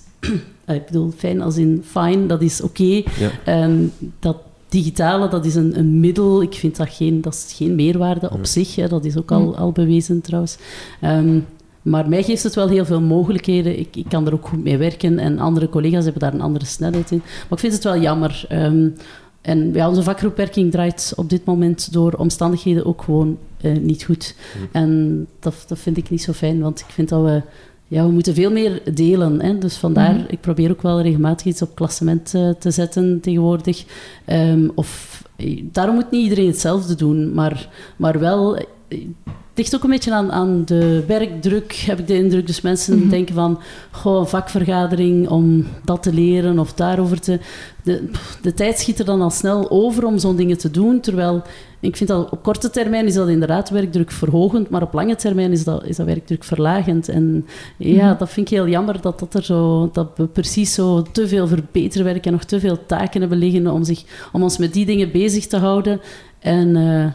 ik bedoel, fijn als in fine, dat is oké. ja. En dat digitale, dat is een, een middel. Ik vind dat geen, dat is geen meerwaarde op Ja. zich. Hè. Dat is ook al, al bewezen trouwens. Ehm, maar mij geeft het wel heel veel mogelijkheden. Ik, ik kan er ook goed mee werken. En andere collega's hebben daar een andere snelheid in. Maar ik vind het wel jammer. Ehm, en ja, onze vakgroepwerking draait op dit moment door omstandigheden ook gewoon eh, niet goed. Mm. En dat, dat vind ik niet zo fijn, want ik vind dat we... Ja, we moeten veel meer delen. Hè? Dus vandaar, Mhm. ik probeer ook wel regelmatig iets op klassement eh, te zetten tegenwoordig. Ehm, of, eh, daarom moet niet iedereen hetzelfde doen, maar, maar wel... Het ligt ook een beetje aan, aan de werkdruk, heb ik de indruk. Dus mensen Mhm. denken van, goh, een vakvergadering om dat te leren of daarover te... De, de tijd schiet er dan al snel over om zo'n dingen te doen, terwijl... Ik vind dat op korte termijn is dat inderdaad werkdruk verhogend, maar op lange termijn is dat, is dat werkdruk verlagend. En ja, Mhm. dat vind ik heel jammer dat, dat, er zo, dat we precies zo te veel verbeterwerk en nog te veel taken hebben liggen om, zich, om ons met die dingen bezig te houden. En eh,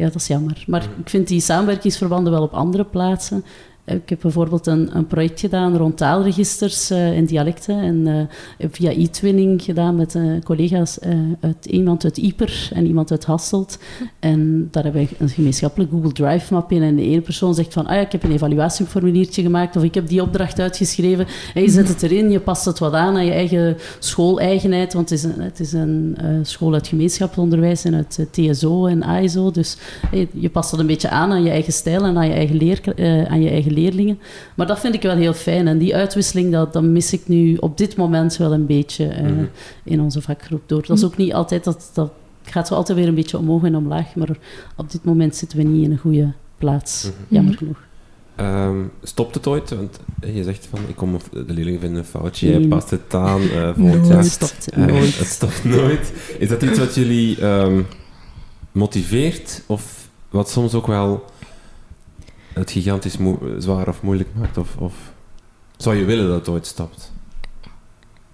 ja, dat is jammer. Maar ik vind die samenwerkingsverbanden wel op andere plaatsen. Ik heb bijvoorbeeld een, een project gedaan rond taalregisters eh, en dialecten. En eh, via e-twinning gedaan met eh, collega's, uit, iemand uit Ieper en iemand uit Hasselt. En daar hebben we een gemeenschappelijk Google Drive-map in. En de ene persoon zegt van, ah ja, ik heb een evaluatieformuliertje gemaakt of ik heb die opdracht uitgeschreven. En je zet het erin, je past het wat aan aan je eigen schooleigenheid. Want het is een, het is een school uit gemeenschapsonderwijs en uit TSO en AISO. Dus je past dat een beetje aan aan je eigen stijl en aan je eigen, leer, aan je eigen leerlingen. Maar dat vind ik wel heel fijn. En die uitwisseling, dat, dat mis ik nu op dit moment wel een beetje eh, Mhm. in onze vakgroep door. Dat is ook niet altijd... Dat, dat gaat zo altijd weer een beetje omhoog en omlaag. Maar op dit moment zitten we niet in een goede plaats. Mhm. Jammer Mhm. genoeg. Ehm, stopt het ooit? Want eh, je zegt van, ik kom of de leerlingen vinden een foutje, jij Nee. past het aan, eh volgend jaar. Het stopt nooit. het stopt nooit. Is dat iets wat jullie ehm, motiveert? Of wat soms ook wel het gigantisch zwaar of moeilijk maakt? Of, of zou je willen dat het ooit stopt?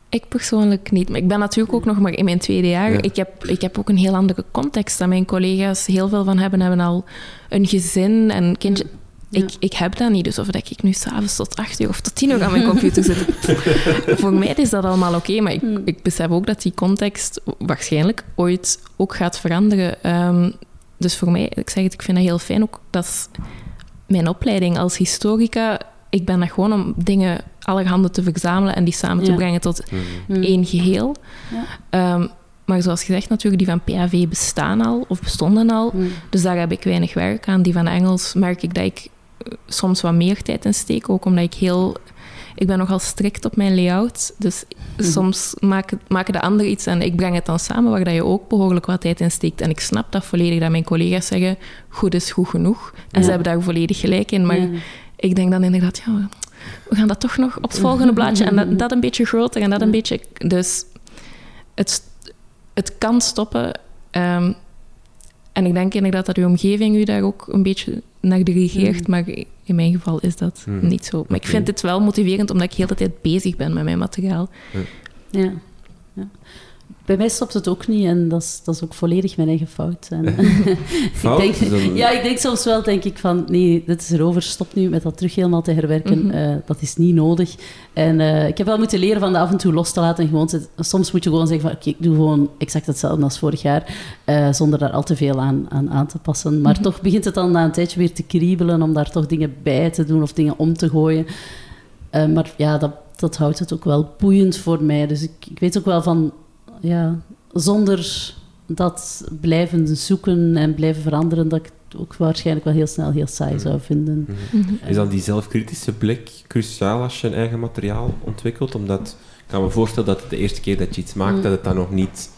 Ik persoonlijk niet. Maar ik ben natuurlijk ook nog maar in mijn tweede jaar. Ja. Ik, heb, ik heb ook een heel andere context dan mijn collega's. Heel veel van hebben, hebben al een gezin en een kindje. Ja. Ik, ik heb dat niet, dus of dat ik nu s'avonds tot acht uur of tot tien uur aan mijn computer zit. Voor mij is dat allemaal oké, maar ik, ik besef ook dat die context waarschijnlijk ooit ook gaat veranderen. Ehm, dus voor mij, ik zeg het, ik vind dat heel fijn ook. Dat mijn opleiding als historica. Ik ben er gewoon om dingen, allerhande te verzamelen en die samen te Ja. brengen tot Mm. één geheel. Ja. Ehm, maar zoals gezegd, natuurlijk, die van PAV bestaan al of bestonden al. Mm. Dus daar heb ik weinig werk aan. Die van Engels merk ik dat ik eh, soms wat meer tijd in steek. Ook omdat ik heel... Ik ben nogal strikt op mijn layout. Dus Mhm. soms maken, maken de anderen iets en ik breng het dan samen waar dat je ook behoorlijk wat tijd in steekt. En ik snap dat volledig, dat mijn collega's zeggen, goed is goed genoeg. En Ja. ze hebben daar volledig gelijk in. Maar Ja. ik denk dan inderdaad, ja, we gaan dat toch nog op het volgende blaadje. En dat, dat een beetje groter en dat een beetje... Dus het, het kan stoppen. Ehm, en ik denk inderdaad dat uw omgeving u daar ook een beetje naar dirigeert. Mhm. Maar in mijn geval is dat Mhm. niet zo. Maar ik vind het wel motiverend, omdat ik heel de tijd bezig ben met mijn materiaal. Ja. ja. Bij mij stopt het ook niet en dat is, dat is ook volledig mijn eigen fout. En, Fout? Ik denk, Dan- ja, ik denk soms wel, denk ik van, nee, dit is erover, stop nu met dat terug helemaal te herwerken. Mhm. Eh, dat is niet nodig. En eh, ik heb wel moeten leren van dat af en toe los te laten en gewoon, soms moet je gewoon zeggen van, oké, ik doe gewoon exact hetzelfde als vorig jaar, eh, zonder daar al te veel aan, aan aan te passen. Maar Mhm. toch begint het dan na een tijdje weer te kriebelen om daar toch dingen bij te doen of dingen om te gooien. Maar ja, dat, dat houdt het ook wel boeiend voor mij. Dus ik, ik weet ook wel van, ja, zonder dat blijven zoeken en blijven veranderen, dat ik het ook waarschijnlijk wel heel snel heel saai zou vinden. Mhm. Mhm. Is dan die zelfkritische blik cruciaal als je een eigen materiaal ontwikkelt? Omdat ik kan me voorstellen dat de eerste keer dat je iets maakt, Mm. dat het dan nog niet...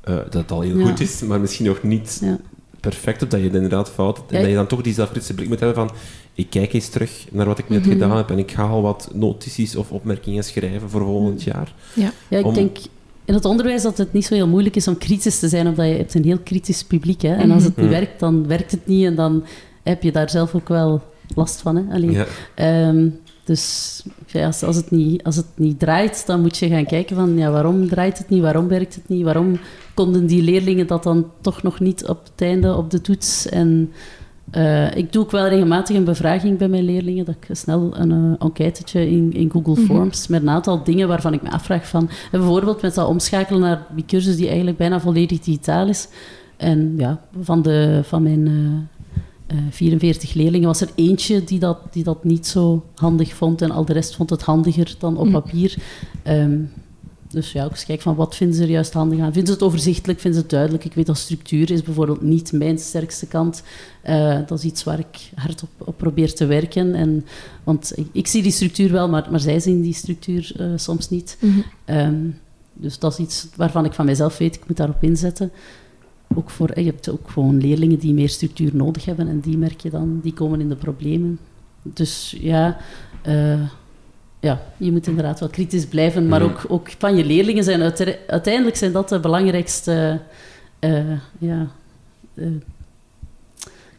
eh, dat het al heel Ja. goed is, maar misschien nog niet Ja. perfect op, dat je het inderdaad fout hebt. En Ja, dat je dan toch die zelfkritische blik moet hebben van ik kijk eens terug naar wat ik net Mhm. gedaan heb en ik ga al wat notities of opmerkingen schrijven voor volgend jaar. Ja. Ja, ik Om- denk in het onderwijs dat het niet zo heel moeilijk is om kritisch te zijn, omdat je hebt een heel kritisch publiek. Hè? En als het niet Mhm. werkt, dan werkt het niet en dan heb je daar zelf ook wel last van. Hè? Allee, Ja. Ehm, dus ja, als, als, het niet, als het niet draait, dan moet je gaan kijken van ja, waarom draait het niet, waarom werkt het niet, waarom konden die leerlingen dat dan toch nog niet op het einde op de toets. En eh, ik doe ook wel regelmatig een bevraging bij mijn leerlingen, dat ik snel een eh, enquêtetje in, in Google Mhm. Forms met een aantal dingen waarvan ik me afvraag van, en bijvoorbeeld met dat omschakelen naar die cursus die eigenlijk bijna volledig digitaal is. En ja, van, de, van mijn eh, eh, 44 leerlingen was er eentje die dat, die dat niet zo handig vond en al de rest vond het handiger dan op Mhm. papier. Ehm, dus ja, ook eens kijken van wat vinden ze er juist handig aan. Vinden ze het overzichtelijk, vinden ze het duidelijk? Ik weet dat structuur is bijvoorbeeld niet mijn sterkste kant. Eh, dat is iets waar ik hard op, op probeer te werken. En, want ik, ik zie die structuur wel, maar, maar zij zien die structuur eh, soms niet. Mhm. Ehm, dus dat is iets waarvan ik van mezelf weet, ik moet daarop inzetten. Ook voor, eh, je hebt ook gewoon leerlingen die meer structuur nodig hebben en die merk je dan, die komen in de problemen. Dus ja, ja je moet inderdaad wel kritisch blijven, maar Mhm. ook, ook van je leerlingen zijn uite- uiteindelijk zijn dat de belangrijkste eh, ja, eh,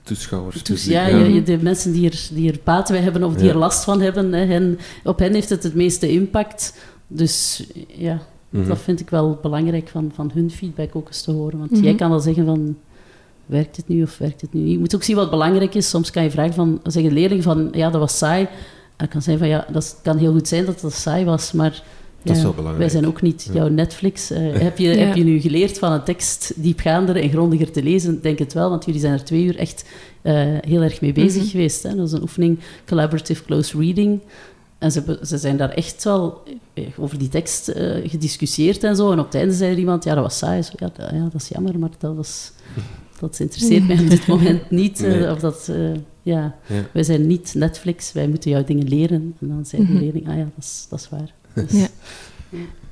Toeschouwers. dus ja, je- de mensen die er, die er baat bij hebben of die Ja. er last van hebben, hè, hen, op hen heeft het het meeste impact. Dus ja, Mhm. dat vind ik wel belangrijk van, van hun feedback ook eens te horen. Want Mhm. jij kan wel zeggen van, werkt het nu of werkt het nu niet? Je moet ook zien wat belangrijk is. Soms kan je vragen van, zeggen leerling van, ja, dat was saai. En kan zijn van, ja, dat kan heel goed zijn dat dat saai was, maar... Dat is ja, wel belangrijk. Wij zijn ook niet Ja. jouw Netflix. Eh, heb, je, Ja. heb je nu geleerd van een tekst diepgaander en grondiger te lezen? Ik Denk het wel, want jullie zijn er twee uur echt eh, heel erg mee bezig Mhm. geweest. Hè? Dat is een oefening Collaborative Close Reading. En ze, ze zijn daar echt wel eh, over die tekst eh, gediscussieerd en zo. En op het einde zei er iemand, ja, dat was saai. Zo, ja, dat, ja, dat is jammer, maar dat, was, dat interesseert mij op dit moment niet. Nee. Of dat, eh, ja, Ja. wij zijn niet Netflix, wij moeten jou dingen leren. En dan zei de Mhm. leerling, ah ja, dat is, dat is waar. Dus, Ja.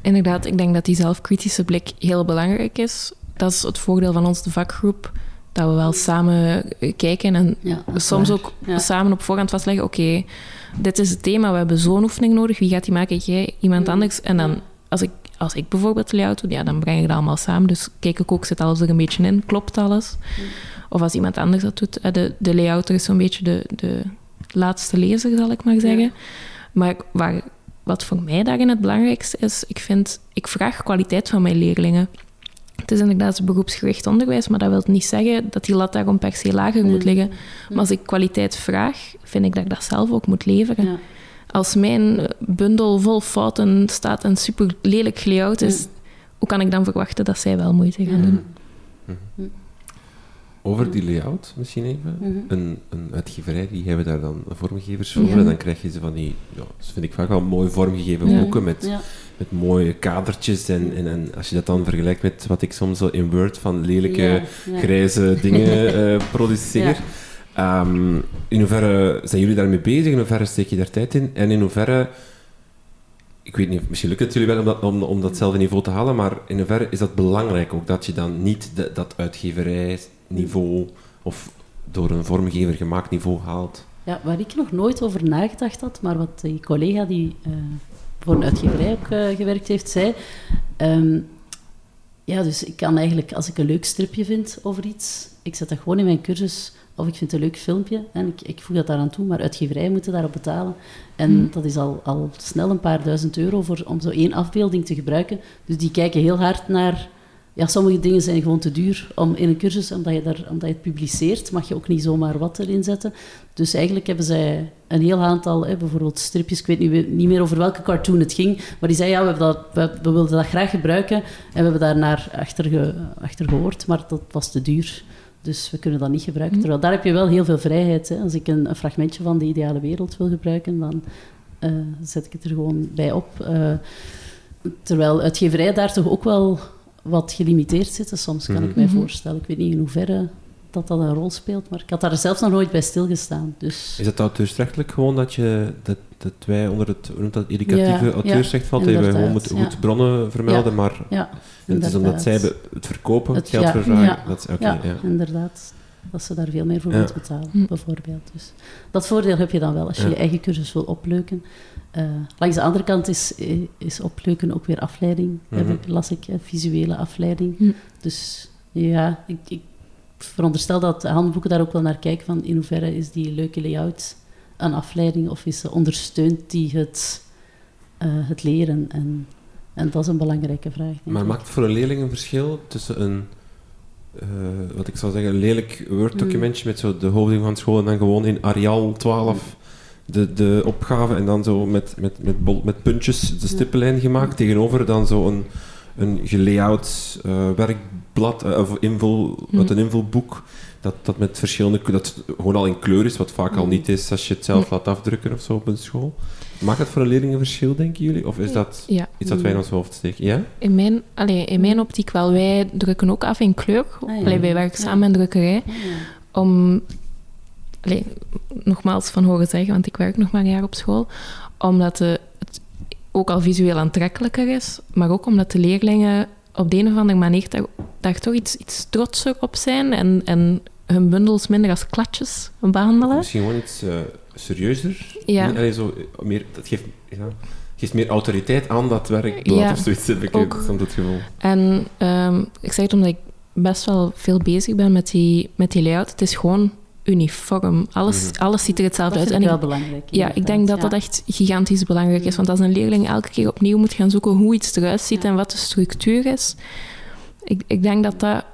Inderdaad, ik denk dat die zelfkritische blik heel belangrijk is. Dat is het voordeel van ons, de vakgroep, dat we wel samen eh, kijken en ja, soms waar. ook Ja. samen op voorhand vastleggen, oké, dit is het thema, we hebben zo'n oefening nodig, wie gaat die maken? Jij, iemand Mm. anders? En dan, als ik, als ik bijvoorbeeld layout doe, ja, dan breng ik dat allemaal samen. Dus kijk ik ook, zit alles er een beetje in? Klopt alles? Mm. Of als iemand anders dat doet, eh, de, de layouter is zo'n beetje de, de laatste lezer, zal ik maar zeggen. Ja. Maar waar, wat voor mij daarin het belangrijkste is, ik vind, ik vraag kwaliteit van mijn leerlingen. Het is inderdaad beroepsgericht onderwijs, maar dat wil niet zeggen dat die lat daarom per se lager moet liggen. Maar als ik kwaliteit vraag, vind ik dat ik dat zelf ook moet leveren. Ja. Als mijn bundel vol fouten staat en super lelijk layout is, Ja. hoe kan ik dan verwachten dat zij wel moeite gaan Ja. doen? Mhm. Over die layout misschien even. Mhm. Een, een uitgeverij, die hebben daar dan vormgevers voor. Ja. En dan krijg je ze van die, ja, dat vind ik vaak wel mooi vormgegeven Ja. boeken met, Ja. met mooie kadertjes. En, en, en als je dat dan vergelijkt met wat ik soms zo in Word van lelijke Ja, ja. grijze dingen eh, produceer. Ehm, in hoeverre zijn jullie daarmee bezig? In hoeverre steek je daar tijd in? En in hoeverre... Ik weet niet, misschien lukt het jullie wel om dat, om, datzelfde niveau te halen, maar in hoeverre is dat belangrijk ook, dat je dan niet de- dat uitgeverijniveau of door een vormgever gemaakt niveau haalt? Ja, waar ik nog nooit over nagedacht had, maar wat die collega die eh, voor een uitgeverij ook eh, gewerkt heeft, zei. ehm, ja, dus ik kan eigenlijk, als ik een leuk stripje vind over iets, ik zet dat gewoon in mijn cursus, of ik vind het een leuk filmpje en ik, ik voeg dat daaraan toe, maar uitgeverijen moeten daarop betalen. En dat is al, al snel een paar duizend euro voor, om zo één afbeelding te gebruiken. Dus die kijken heel hard naar... Ja, sommige dingen zijn gewoon te duur om in een cursus, omdat je, daar, omdat je het publiceert, mag je ook niet zomaar wat erin zetten. Dus eigenlijk hebben zij een heel aantal, hè, bijvoorbeeld stripjes, ik weet niet, niet meer over welke cartoon het ging, maar die zei, ja, we, hebben dat, we, we wilden dat graag gebruiken en we hebben daar naar achter, ge- achter gehoord, maar dat was te duur. Dus we kunnen dat niet gebruiken. Terwijl daar heb je wel heel veel vrijheid. Hè. Als ik een, een fragmentje van de ideale wereld wil gebruiken, dan eh, zet ik het er gewoon bij op. Eh, terwijl uitgeverij daar toch ook wel wat gelimiteerd zitten. Soms kan ik mij Mhm. voorstellen. Ik weet niet in hoeverre dat dat een rol speelt, maar ik had daar zelfs nog nooit bij stilgestaan. Dus Is het auteursrechtelijk gewoon dat, je, dat, dat wij onder het noemt dat, educatieve Ja, auteursrecht valt, dat inderdaad, gewoon moeten ja. goed bronnen vermelden, Ja, maar het is omdat zij het verkopen, het, geld ja, vervragen. ja, dat, oké, ja, ja. inderdaad. Dat ze daar veel meer voor Ja. moeten betalen, Hm. bijvoorbeeld. Dus dat voordeel heb je dan wel als je Ja. je eigen cursus wil opleuken. Eh, langs de andere kant is, eh, is opleuken ook weer afleiding. Mhm. Heb ik, las ik, eh, visuele afleiding. Hm. Dus ja, ik, ik veronderstel dat handboeken daar ook wel naar kijken van in hoeverre is die leuke layout een afleiding of is, ondersteunt die het, eh, het leren. En, en dat is een belangrijke vraag. Maar ik. maakt het voor een leerling een verschil tussen een, eh, wat ik zou zeggen, een lelijk Word-documentje met zo de hoofding van school en dan gewoon in Arial 12 de, de opgave en dan zo met, met, met, bol- met puntjes de stippenlijn gemaakt, tegenover dan zo een, een gelayout eh, werkblad eh, of invul, Hm. wat een invulboek dat, dat met verschillende, dat gewoon al in kleur is, wat vaak al Hm. niet is als je het zelf laat afdrukken of zo op een school. Maakt dat voor een leerling een verschil, denken jullie? Of is dat Ja, iets dat wij in ons hoofd steken? Ja? in mijn, allee, in mijn optiek wel. Wij drukken ook af in kleur. Ah, ja. Allee, wij werken Ja. samen in drukkerij. Ah, ja. om, allee, nogmaals van horen zeggen, want ik werk nog maar een jaar op school, omdat de, het ook al visueel aantrekkelijker is, maar ook omdat de leerlingen op de een of andere manier daar, daar toch iets, iets trotser op zijn en, en hun bundels minder als klatjes behandelen. Misschien gewoon iets eh, serieuzer. Ja. Allee, zo, eh, meer, dat geeft, ja, geeft meer autoriteit aan dat werkblad Ja, of zoiets, heb ik ook. soms het gevoel. En ehm, ik zeg het omdat ik best wel veel bezig ben met die, met die layout. Het is gewoon uniform. Alles, Mhm. alles ziet er hetzelfde Dat uit. vind ik En wel belangrijk. Ja, ik denk dat dat echt gigantisch belangrijk is. Want als een leerling elke keer opnieuw moet gaan zoeken hoe iets eruit ziet Ja. en wat de structuur is, ik, ik denk dat dat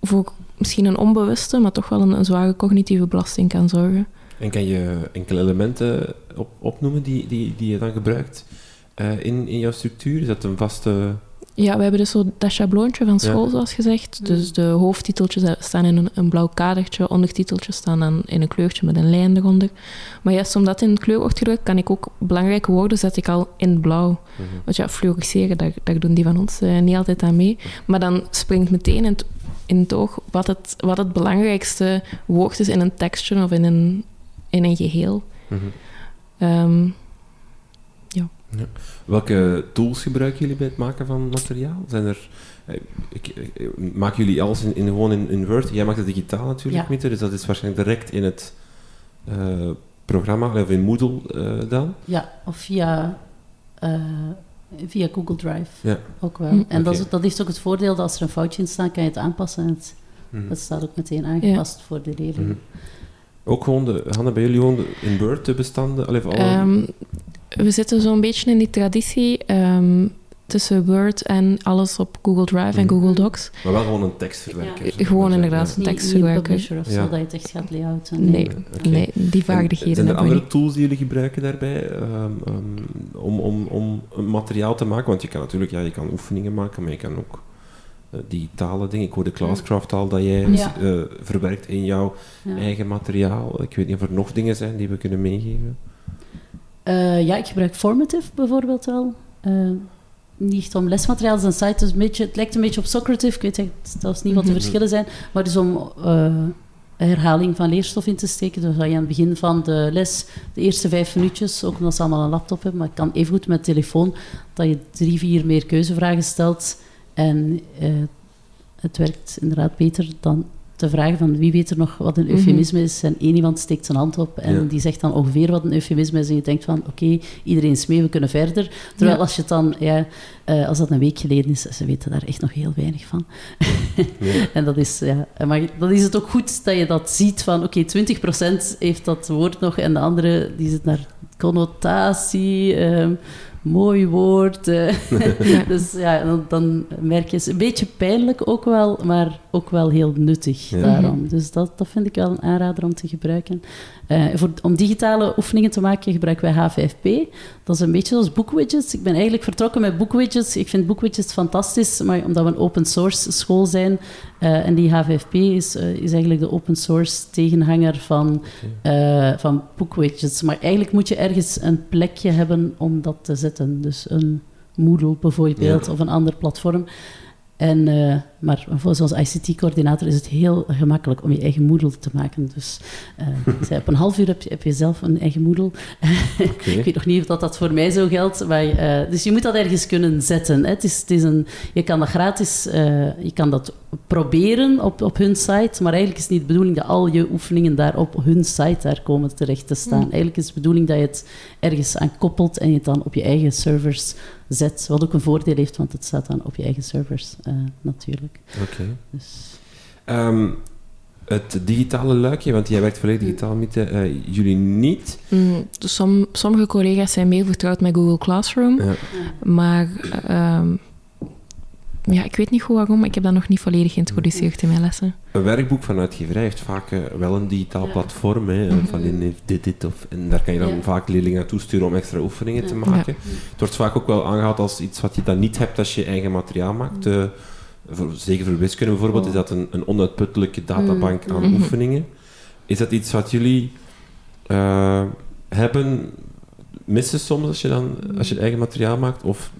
voor misschien een onbewuste, maar toch wel een, een zware cognitieve belasting kan zorgen. En kan je enkele elementen op, opnoemen die, die, die je dan gebruikt eh, in, in jouw structuur? Is dat een vaste... Ja, we hebben dus zo dat schabloontje van school, Ja. zoals gezegd. Dus de hoofdtiteltjes staan in een, een blauw kadertje, ondertiteltjes staan dan in een kleurtje met een lijn eronder. Maar juist omdat het in kleur wordt gedrukt, kan ik ook belangrijke woorden zetten ik al in blauw. Mhm. Want ja, fluoriseren, daar, daar doen die van ons eh, niet altijd aan mee. Maar dan springt meteen in het, in het oog wat het, wat het belangrijkste woord is in een tekstje of in een, in een geheel. Mhm. Welke tools gebruiken jullie bij het maken van materiaal? Zijn er... eh, Ik, eh, maken jullie alles in, in, gewoon in, in Word? Jij maakt het digitaal natuurlijk, Ja. Mieter, dus dat is waarschijnlijk direct in het eh, programma, of in Moodle eh, dan? Ja, of via, eh, via Google Drive Ja. ook wel. Hm. En dat, is, dat is ook het voordeel dat als er een foutje in staat, kan je het aanpassen. En het, Mhm. het staat ook meteen aangepast voor de leerling. Mhm. Ook gewoon de, Hanna, bij jullie gewoon de, in Word de bestanden? Allee, of alle- ehm, we zitten zo'n beetje in die traditie ehm, tussen Word en alles op Google Drive en Mhm. Google Docs. maar wel gewoon een tekstverwerker. Ja. Gewoon inderdaad. ja. een Niet, tekstverwerker. niet publisher of Ja. zo, dat je het echt gaat layouten. Nee, Oké. nee die vaardigheden En zijn er hebben andere niet. tools die jullie gebruiken daarbij ehm, ehm, om, om, om een materiaal te maken? Want je kan natuurlijk ja, je kan oefeningen maken, maar je kan ook eh, digitale dingen. Ik hoorde Classcraft al dat jij Ja. eh, verwerkt in jouw Ja. eigen materiaal. Ik weet niet of er nog dingen zijn die we kunnen meegeven. Eh, ja, ik gebruik Formative bijvoorbeeld wel. Eh, niet om lesmateriaal, het is een site, dus een beetje, het lijkt een beetje op Socrative. Ik weet echt zelfs niet wat de Mhm. verschillen zijn, maar dus om eh, herhaling van leerstof in te steken. Dus dat je aan het begin van de les, de eerste vijf minuutjes, ook omdat ze allemaal een laptop hebben, maar het kan even goed met telefoon, dat je drie, vier meer keuzevragen stelt. En het werkt inderdaad beter dan te vragen van wie weet er nog wat een Mhm. eufemisme is. En één iemand steekt zijn hand op en Ja. die zegt dan ongeveer wat een eufemisme is. En je denkt van, oké, iedereen is mee, we kunnen verder. Terwijl Ja. als je het dan, ja, eh, als dat een week geleden is, ze weten daar echt nog heel weinig van. Ja. En dat is, ja, maar dan is het ook goed dat je dat ziet van, oké, 20% heeft dat woord nog en de andere, die zit naar connotatie, ehm, mooi woord. eh. Dus ja, dan, dan merk je, het een beetje pijnlijk ook wel, maar ook wel heel nuttig Ja. daarom. Dus dat, dat vind ik wel een aanrader om te gebruiken. Eh, voor, om digitale oefeningen te maken gebruiken wij H5P. Dat is een beetje zoals boekwidgets. Ik ben eigenlijk vertrokken met boekwidgets. Ik vind boekwidgets fantastisch, maar omdat we een open source school zijn eh, en die H5P is, eh, is eigenlijk de open source tegenhanger van, eh, van boekwidgets. Maar eigenlijk moet je ergens een plekje hebben om dat te zetten. Dus een Moodle bijvoorbeeld Ja. of een ander platform. En, eh, maar voor zoals ICT-coördinator is het heel gemakkelijk om je eigen Moodle te maken. Dus eh, op een half uur heb je, heb je zelf een eigen Moodle. Ik weet nog niet of dat, dat voor mij zo geldt. Maar, eh, dus je moet dat ergens kunnen zetten. Hè. Het is, het is een, je kan dat gratis je kan dat proberen op, op hun site. Maar eigenlijk is het niet de bedoeling dat al je oefeningen daar op hun site daar komen terecht te staan. Mm. Eigenlijk is het de bedoeling dat je het ergens aan koppelt en je het dan op je eigen servers zet. Wat ook een voordeel heeft, want het staat dan op je eigen servers eh, natuurlijk. Oké. Dus, Ehm, het digitale luikje, want jij werkt volledig digitaal, Miete, eh, jullie niet. Mm, dus som- sommige collega's zijn meer vertrouwd met Google Classroom. Ja. Maar ehm, ja, ik weet niet goed waarom, maar ik heb dat nog niet volledig geïntroduceerd in mijn lessen. Een werkboek van uitgeverij heeft vaak eh, wel een digitaal Ja. platform. Hè, Mhm. Van in heeft dit, dit of... En daar kan je dan Ja. vaak leerlingen naartoe sturen om extra oefeningen te Ja. maken. Het wordt vaak ook wel aangehaald als iets wat je dan niet hebt als je eigen materiaal maakt. Eh, voor, zeker voor wiskunde bijvoorbeeld Oh. is dat een, een onuitputtelijke databank aan Mhm. oefeningen. Is dat iets wat jullie eh, hebben, missen soms als je dan als je eigen materiaal maakt? Of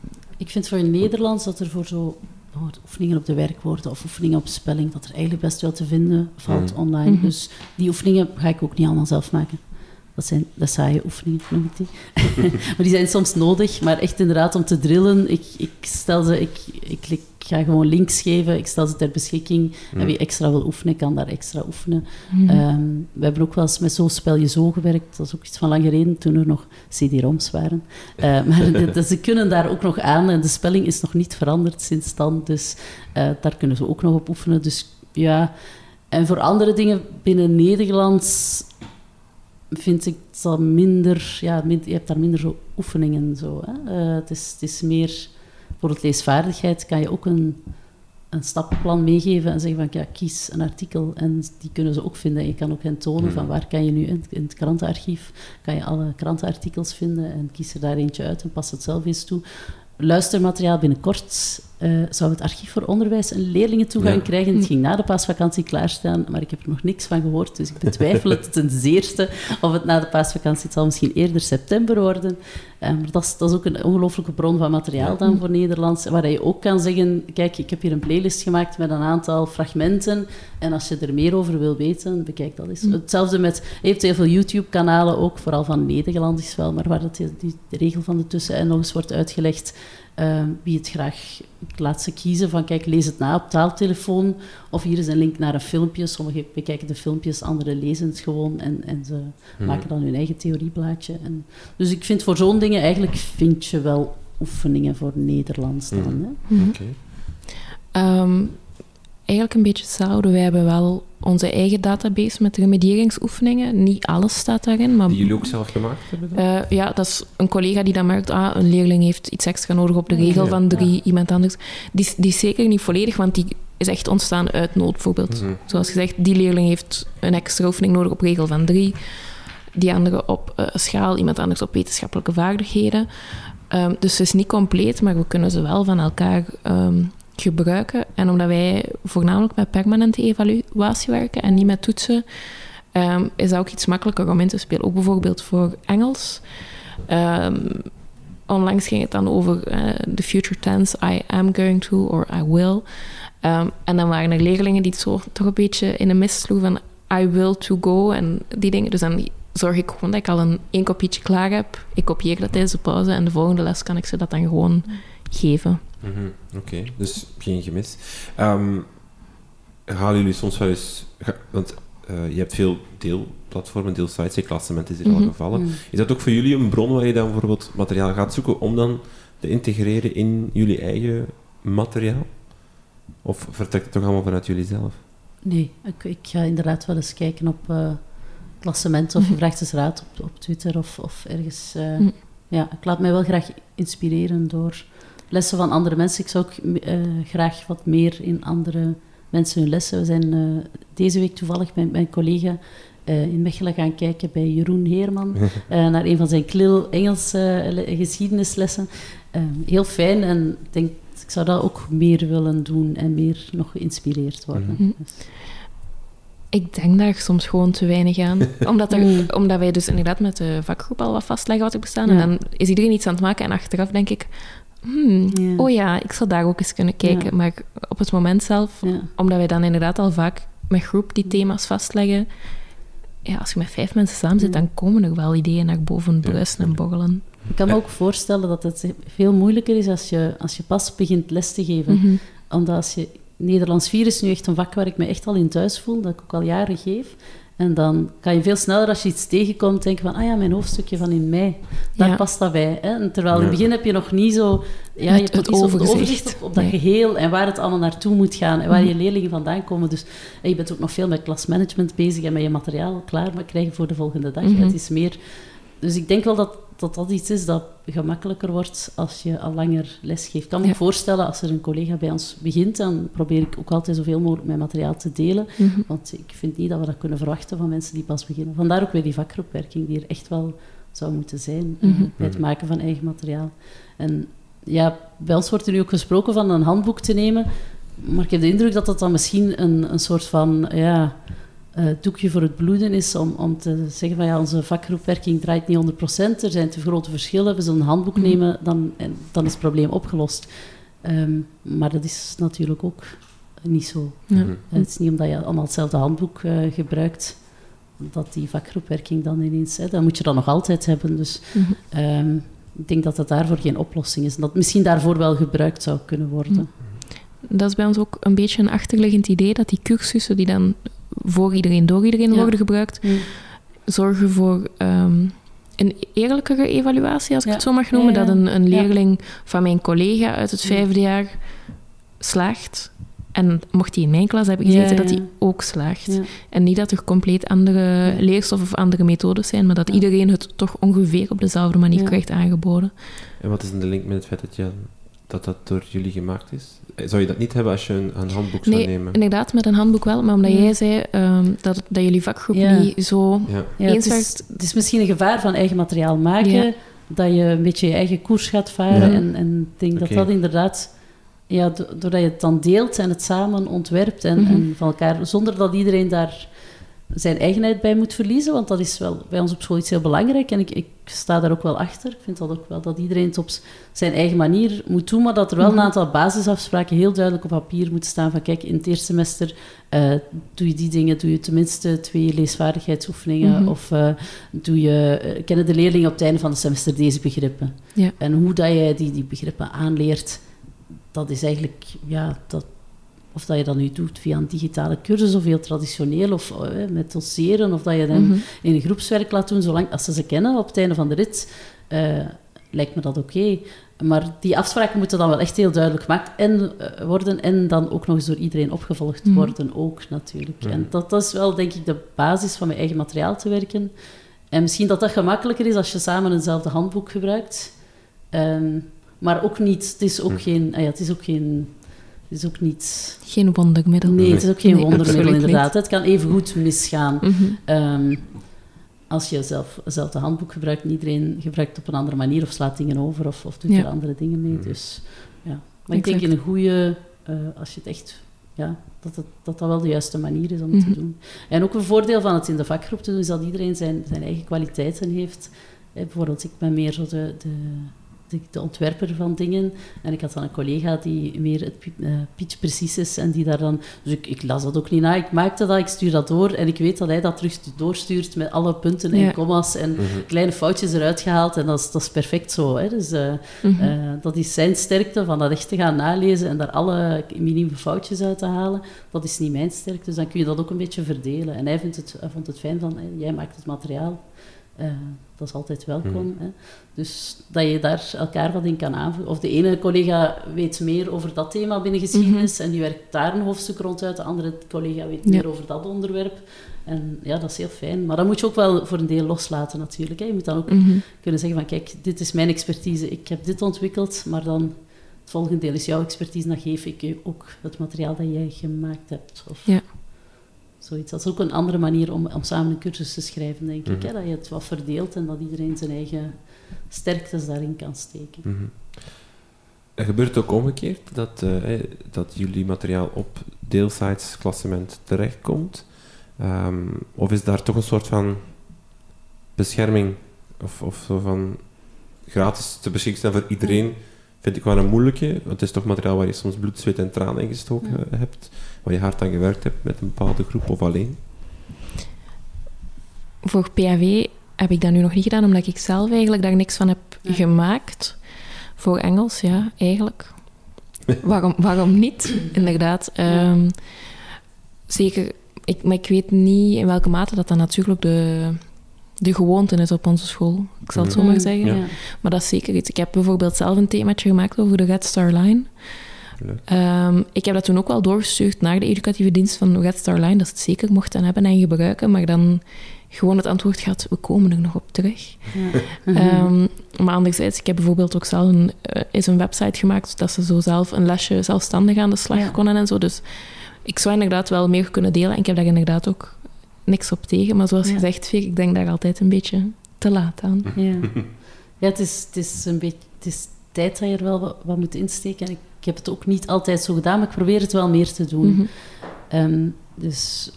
Ik vind voor in Nederlands dat er voor zo oh, oefeningen op de werkwoorden of oefeningen op spelling, dat er eigenlijk best wel te vinden valt Mm. online. Mhm. Dus die oefeningen ga ik ook niet allemaal zelf maken. Dat zijn de saaie oefeningen, noem ik die. maar die zijn soms nodig, maar echt inderdaad om te drillen. Ik, ik stel ze, ik, ik, ik ga gewoon links geven, ik stel ze ter beschikking. En wie extra wil oefenen, kan daar extra oefenen. Ehm, we hebben ook wel eens met Zo Spel Je Zo gewerkt. Dat is ook iets van lang geleden, toen er nog CD-ROMs waren. Eh, maar de- de- ze kunnen daar ook nog aan en de spelling is nog niet veranderd sinds dan. Dus eh, daar kunnen ze ook nog op oefenen. Dus ja, en voor andere dingen binnen Nederlands vind ik dat minder... Ja, min- je hebt daar minder zo oefeningen. Zo, hè. Eh, het, is, het is meer... Bijvoorbeeld leesvaardigheid kan je ook een een stappenplan meegeven en zeggen van ja, kies een artikel en die kunnen ze ook vinden. Je kan ook hen tonen Hmm. van waar kan je nu in, in het krantenarchief, kan je alle krantenartikels vinden en kies er daar eentje uit en pas het zelf eens toe. Luistermateriaal binnenkort eh, zou het archief voor onderwijs een leerlingentoegang Ja. krijgen. Het ging na de paasvakantie klaarstaan, maar ik heb er nog niks van gehoord, dus ik betwijfel het ten zeerste of het na de paasvakantie, het zal misschien eerder september worden. Eh, maar dat is, dat is ook een ongelooflijke bron van materiaal dan voor Nederlands, waar je ook kan zeggen, kijk, ik heb hier een playlist gemaakt met een aantal fragmenten en als je er meer over wil weten, bekijk dat eens. Mm. Hetzelfde met, je hebt heel veel YouTube-kanalen ook, vooral van Nederlandisch wel, maar waar dat, die, die regel van de tussen en nog eens wordt uitgelegd, eh, wie het graag laat ze kiezen van, kijk, lees het na op taaltelefoon, of hier is een link naar een filmpje. Sommigen bekijken de filmpjes, anderen lezen het gewoon en, en ze Mhm. maken dan hun eigen theorieblaadje. En, dus ik vind voor zo'n dingen, eigenlijk vind je wel oefeningen voor Nederlands dan. Mhm. Hè? Mhm. Oké. Ehm, eigenlijk een beetje hetzelfde. Wij hebben wel onze eigen database met remedieringsoefeningen. Niet alles staat daarin, maar Die jullie ook zelf gemaakt hebben? Eh, ja, dat is een collega die dan merkt, ah, een leerling heeft iets extra nodig op de regel Ja. van drie, iemand anders. Die, is- die is zeker niet volledig, want die is echt ontstaan uit nood, bijvoorbeeld. Mhm. Zoals gezegd, die leerling heeft een extra oefening nodig op regel van drie. Die andere op eh, schaal, iemand anders op wetenschappelijke vaardigheden. Ehm, dus ze is niet compleet, maar we kunnen ze wel van elkaar ehm, gebruiken. En omdat wij voornamelijk met permanente evaluatie werken en niet met toetsen, ehm, is dat ook iets makkelijker om in te spelen. Ook bijvoorbeeld voor Engels. Ehm, onlangs ging het dan over uh, the future tense, I am going to or I will. Ehm, en dan waren er leerlingen die het zo toch een beetje in de mist sloegen van I will to go en die dingen. Dus dan zorg ik gewoon dat ik al een één kopietje klaar heb. Ik kopieer dat tijdens de pauze en de volgende les kan ik ze dat dan gewoon geven. Mm Oké, dus geen gemis. Um, halen jullie soms wel eens... Want uh, je hebt veel deelplatformen, deelsites, je klassement is hier mm al mhm. gevallen. Mhm. Is dat ook voor jullie een bron waar je dan bijvoorbeeld materiaal gaat zoeken om dan te integreren in jullie eigen materiaal? Of vertrekt het toch allemaal vanuit jullie zelf? Nee, ik, ik ga inderdaad wel eens kijken op uh, klassementen of gevraagd mhm. eens raad op, op Twitter of, of ergens. Uh, Ja, ik laat mij wel graag inspireren door lessen van andere mensen. Ik zou ook uh, graag wat meer in andere mensen hun lessen. We zijn deze week toevallig met mijn collega in Mechelen gaan kijken bij Jeroen Heerman naar een van zijn klil Engelse geschiedenislessen. heel fijn en ik denk ik zou dat ook meer willen doen en meer nog geïnspireerd worden. Mhm. Dus. Ik denk daar soms gewoon te weinig aan. omdat, er, mm. omdat wij dus inderdaad met de vakgroep al wat vastleggen wat er bestaan. En dan is iedereen iets aan het maken en achteraf denk ik... Hmm, oh ja, ik zou daar ook eens kunnen kijken. Maar op het moment zelf, omdat wij dan inderdaad al vaak met groep die thema's vastleggen... Ja, als je met vijf mensen samen zit, dan komen er wel ideeën naar boven bruisen en borrelen. Ik kan me ook voorstellen dat het veel moeilijker is als je, als je pas begint les te geven. Mhm. Omdat als je... Nederlands 4 is nu echt een vak waar ik me echt al in thuis voel, dat ik ook al jaren geef. En dan kan je veel sneller, als je iets tegenkomt, denken van, ah ja, mijn hoofdstukje van in mei, daar past dat bij. Hè? En terwijl in het begin heb je nog niet zo... Ja, je hebt het overzicht, op, op, dat geheel en waar het allemaal naartoe moet gaan en waar je leerlingen vandaan komen. Dus je bent ook nog veel met klasmanagement bezig en met je materiaal klaar krijgen voor de volgende dag. Mhm. Het is meer... Dus ik denk wel dat dat dat iets is dat gemakkelijker wordt als je al langer les geeft. Ik kan me voorstellen, als er een collega bij ons begint, dan probeer ik ook altijd zoveel mogelijk mijn materiaal te delen. Mhm. Want ik vind niet dat we dat kunnen verwachten van mensen die pas beginnen. Vandaar ook weer die vakgroepwerking, die er echt wel zou moeten zijn mm bij het maken van eigen materiaal. En ja, bij ons wordt er nu ook gesproken van een handboek te nemen. Maar ik heb de indruk dat dat dan misschien een, een soort van... Ja, uh, doekje voor het bloeden is om, om te zeggen van ja, onze vakgroepwerking draait niet 100%, er zijn te grote verschillen, we zullen een handboek mhm. nemen, dan, en, dan is het probleem opgelost. Ehm, maar dat is natuurlijk ook niet zo. Mhm. Het is niet omdat je allemaal hetzelfde handboek uh, gebruikt, dat die vakgroepwerking dan ineens... Hè, dat moet je dan nog altijd hebben. Dus mhm. ehm, ik denk dat dat daarvoor geen oplossing is. En dat misschien daarvoor wel gebruikt zou kunnen worden. Dat is bij ons ook een beetje een achterliggend idee, dat die cursussen die dan voor iedereen, door iedereen worden gebruikt, zorgen voor um, een eerlijkere evaluatie, als ik het zo mag noemen. Dat een, een leerling van mijn collega uit het vijfde jaar slaagt. En mocht hij in mijn klas hebben gezeten, dat hij ook slaagt. En niet dat er compleet andere leerstoffen of andere methodes zijn, maar dat iedereen het toch ongeveer op dezelfde manier krijgt aangeboden. En wat is dan de link met het feit dat, je, dat dat door jullie gemaakt is? Zou je dat niet hebben als je een, een handboek zou nee, nemen? inderdaad, met een handboek wel. Maar omdat jij zei um, dat, dat jullie vakgroep niet zo ja. eens het is, het is misschien een gevaar van eigen materiaal maken, dat je een beetje je eigen koers gaat varen. En, en ik denk dat dat inderdaad... Ja, doordat je het dan deelt en het samen ontwerpt en, mhm. en van elkaar... Zonder dat iedereen daar zijn eigenheid bij moet verliezen, want dat is wel bij ons op school iets heel belangrijk en ik, ik sta daar ook wel achter. Ik vind dat ook wel dat iedereen het op zijn eigen manier moet doen, maar dat er wel een mhm. aantal basisafspraken heel duidelijk op papier moeten staan van kijk, in het eerste semester uh, doe je die dingen, doe je tenminste twee leesvaardigheidsoefeningen mhm. of uh, doe je, uh, kennen de leerlingen op het einde van het semester deze begrippen. Ja. En hoe dat jij die, die begrippen aanleert, dat is eigenlijk, ja, dat, of dat je dat nu doet via een digitale cursus of heel traditioneel of uh, met doseren, of dat je dan mhm. in een groepswerk laat doen, zolang als ze ze kennen op het einde van de rit, uh, lijkt me dat oké. Maar die afspraken moeten dan wel echt heel duidelijk gemaakt en, uh, worden en dan ook nog eens door iedereen opgevolgd mhm. worden, ook natuurlijk. En dat, dat, is wel, denk ik, de basis van mijn eigen materiaal te werken. En misschien dat dat gemakkelijker is als je samen eenzelfde handboek gebruikt. Um, maar ook niet, het is ook geen... Ah ja, het is ook geen is ook niet... Geen wondermiddel. Nee, het is ook geen wondermiddel, inderdaad. Het kan even goed misgaan. Mhm. Ehm, als je zelf, zelf de handboek gebruikt, iedereen gebruikt op een andere manier of slaat dingen over of, of doet er andere dingen mee. Mhm. Dus, ja. Maar ik denk in een goede eh, als je het echt ja, dat, het, dat dat wel de juiste manier is om het te doen. En ook een voordeel van het in de vakgroep te doen, is dat iedereen zijn, zijn eigen kwaliteiten heeft. bijvoorbeeld, ik ben meer zo de, de de, ontwerper van dingen. En ik had dan een collega die meer het uh, pitch precies is en die daar dan... Dus ik, ik, las dat ook niet na, ik maakte dat, ik stuur dat door en ik weet dat hij dat terug doorstuurt met alle punten en commas en mhm. kleine foutjes eruit gehaald en dat is, dat is perfect zo. Hè. Dus uh, dat is zijn sterkte, van dat echt te gaan nalezen en daar alle minime foutjes uit te halen. Dat is niet mijn sterkte, dus dan kun je dat ook een beetje verdelen. En hij, vindt het, hij vond het fijn van, jij maakt het materiaal, uh, dat is altijd welkom. Mhm. Hè. Dus dat je daar elkaar wat in kan aanvullen. Of de ene collega weet meer over dat thema binnen geschiedenis mhm. en die werkt daar een hoofdstuk rond uit. De andere collega weet meer over dat onderwerp. En ja, dat is heel fijn. Maar dat moet je ook wel voor een deel loslaten natuurlijk. Hè. Je moet dan ook mhm. kunnen zeggen van kijk, dit is mijn expertise. Ik heb dit ontwikkeld, maar dan het volgende deel is jouw expertise. Dan geef ik je ook het materiaal dat jij gemaakt hebt. Of, ja zoiets. Dat is ook een andere manier om, om samen een cursus te schrijven, denk ik. Hè? Mhm. Dat je het wat verdeelt en dat iedereen zijn eigen sterktes daarin kan steken. Mm Er gebeurt ook omgekeerd dat, uh, dat jullie materiaal op deelsites klassement terechtkomt. Um, of is daar toch een soort van bescherming of, of zo van gratis te beschikbaar zijn voor iedereen? Vind ik wel een moeilijke, want het is toch materiaal waar je soms bloed, zweet en tranen in gestoken hebt waar je hard aan gewerkt hebt met een bepaalde groep of alleen? Voor PAW heb ik dat nu nog niet gedaan, omdat ik zelf eigenlijk daar niks van heb gemaakt. Voor Engels, ja, eigenlijk. waarom, waarom niet, inderdaad. Ehm, zeker, ik, maar ik weet niet in welke mate dat dan natuurlijk de, de gewoonte is op onze school. Ik zal het zo maar zeggen. Maar dat is zeker iets. Ik heb bijvoorbeeld zelf een themaatje gemaakt over de Red Star Line. Um, ik heb dat toen ook wel doorgestuurd naar de educatieve dienst van Red Star Line, dat ze het zeker mochten hebben en gebruiken, maar dan gewoon het antwoord gaat, we komen er nog op terug. Ja. Um, maar anderzijds, ik heb bijvoorbeeld ook zelf een, uh, is een website gemaakt, dat ze zo zelf een lesje zelfstandig aan de slag ja. konden en zo. Dus ik zou inderdaad wel meer kunnen delen en ik heb daar inderdaad ook niks op tegen. Maar zoals ja. gezegd, Veer, ik denk daar altijd een beetje te laat aan. Ja, ja het, is, het is een beetje... Het is tijd dat je er wel wat, wat moet insteken. En ik ik heb het ook niet altijd zo gedaan, maar ik probeer het wel meer te doen. Mhm. Ehm, dus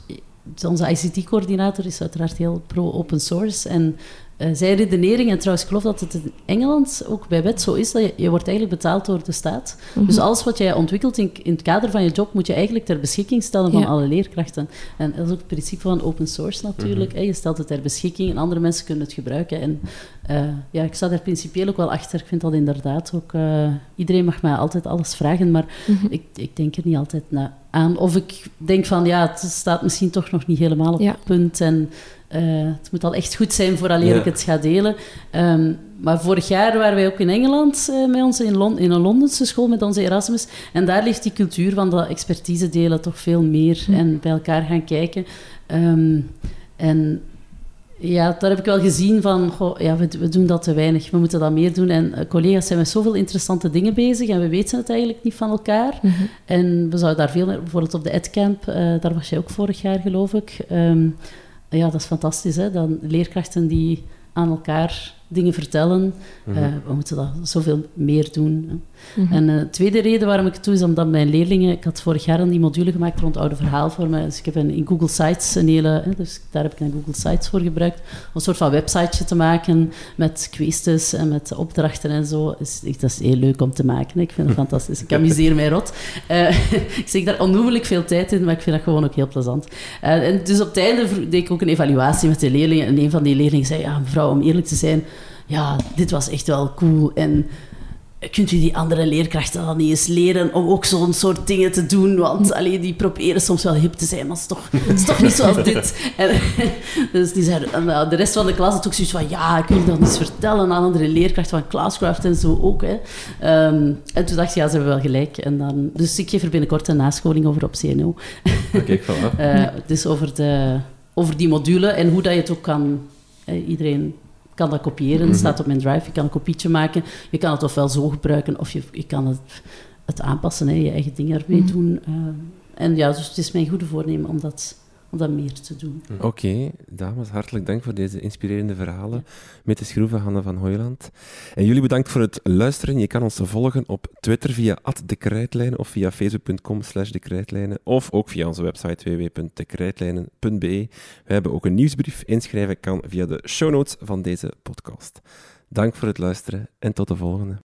onze ICT-coördinator is uiteraard heel pro-open source. En uh, zijn redenering, en trouwens, ik geloof dat het in Engeland ook bij wet zo is, dat je, je wordt eigenlijk betaald door de staat. Mhm. Dus alles wat jij ontwikkelt in, in, het kader van je job, moet je eigenlijk ter beschikking stellen van alle leerkrachten. En dat is ook het principe van open source natuurlijk. Mhm. Je stelt het ter beschikking en andere mensen kunnen het gebruiken. En uh, ja, ik sta daar principieel ook wel achter. Ik vind dat inderdaad ook... Uh, iedereen mag mij altijd alles vragen, maar mhm. ik, ik, denk er niet altijd na, aan. Of ik denk van, ja, het staat misschien toch nog niet helemaal op het punt en... Uh, het moet al echt goed zijn vooraleer ja. ik het ga delen. Um, maar vorig jaar waren wij ook in Engeland uh, met ons in, Lon in, een Londense school met onze Erasmus. En daar ligt die cultuur van dat expertise delen toch veel meer. Mhm. En bij elkaar gaan kijken. Um, en ja, daar heb ik wel gezien van, goh, ja, we, we, doen dat te weinig, we moeten dat meer doen. En uh, collega's zijn met zoveel interessante dingen bezig en we weten het eigenlijk niet van elkaar. Mhm. En we zouden daar veel meer, bijvoorbeeld op de EdCamp, uh, daar was jij ook vorig jaar geloof ik. Um, ja, dat is fantastisch, hè? Dan leerkrachten die aan elkaar dingen vertellen. Mhm. Eh, we moeten dat zoveel meer doen. Mhm. En uh, de tweede reden waarom ik het doe, is omdat mijn leerlingen... Ik had vorig jaar die module gemaakt rond oude verhaalvormen. Dus ik heb een, in Google Sites een hele... dus daar heb ik een Google Sites voor gebruikt. Om een soort van websiteje te maken met kwesties en met opdrachten en zo. Is, dat is heel leuk om te maken. Ik vind het fantastisch. Ik amuseer mij rot. Uh, ik zeg daar onnoemelijk veel tijd in, maar ik vind dat gewoon ook heel plezant. en dus op het einde deed ik ook een evaluatie met de leerlingen. En een van die leerlingen zei, ja mevrouw, om eerlijk te zijn ja, dit was echt wel cool. En kunt u die andere leerkrachten dan niet eens leren om ook zo'n soort dingen te doen? Want alleen die proberen soms wel hip te zijn, maar het is toch, het is toch niet zoals dit. En, dus die zeiden, de rest van de klas had ook zoiets van, ja, ik wil dat eens vertellen aan andere leerkrachten van Classcraft en zo ook. Hè. Um, en toen dacht ik, ja, ze hebben wel gelijk. En dan, dus ik geef er binnenkort een nascholing over op CNO. Oké, voilà. uh, dus over, de, over die module en hoe dat je het ook kan... iedereen kan dat kopiëren, het staat op mijn drive, je kan een kopietje maken. Je kan het ofwel zo gebruiken, of je, je kan het, het aanpassen, hè, je eigen dingen ermee mm doen. Uh, en ja, dus het is mijn goede voornemen om dat om dat meer te doen. Oké, dames, hartelijk dank voor deze inspirerende verhalen met de schroeven Hanne van Hoyland. En jullie bedankt voor het luisteren. Je kan ons volgen op Twitter via @dekrijtlijnen of via facebook.com slash dekrijtlijnen of ook via onze website www.dekrijtlijnen.be. We hebben ook een nieuwsbrief. Inschrijven kan via de show notes van deze podcast. Dank voor het luisteren en tot de volgende.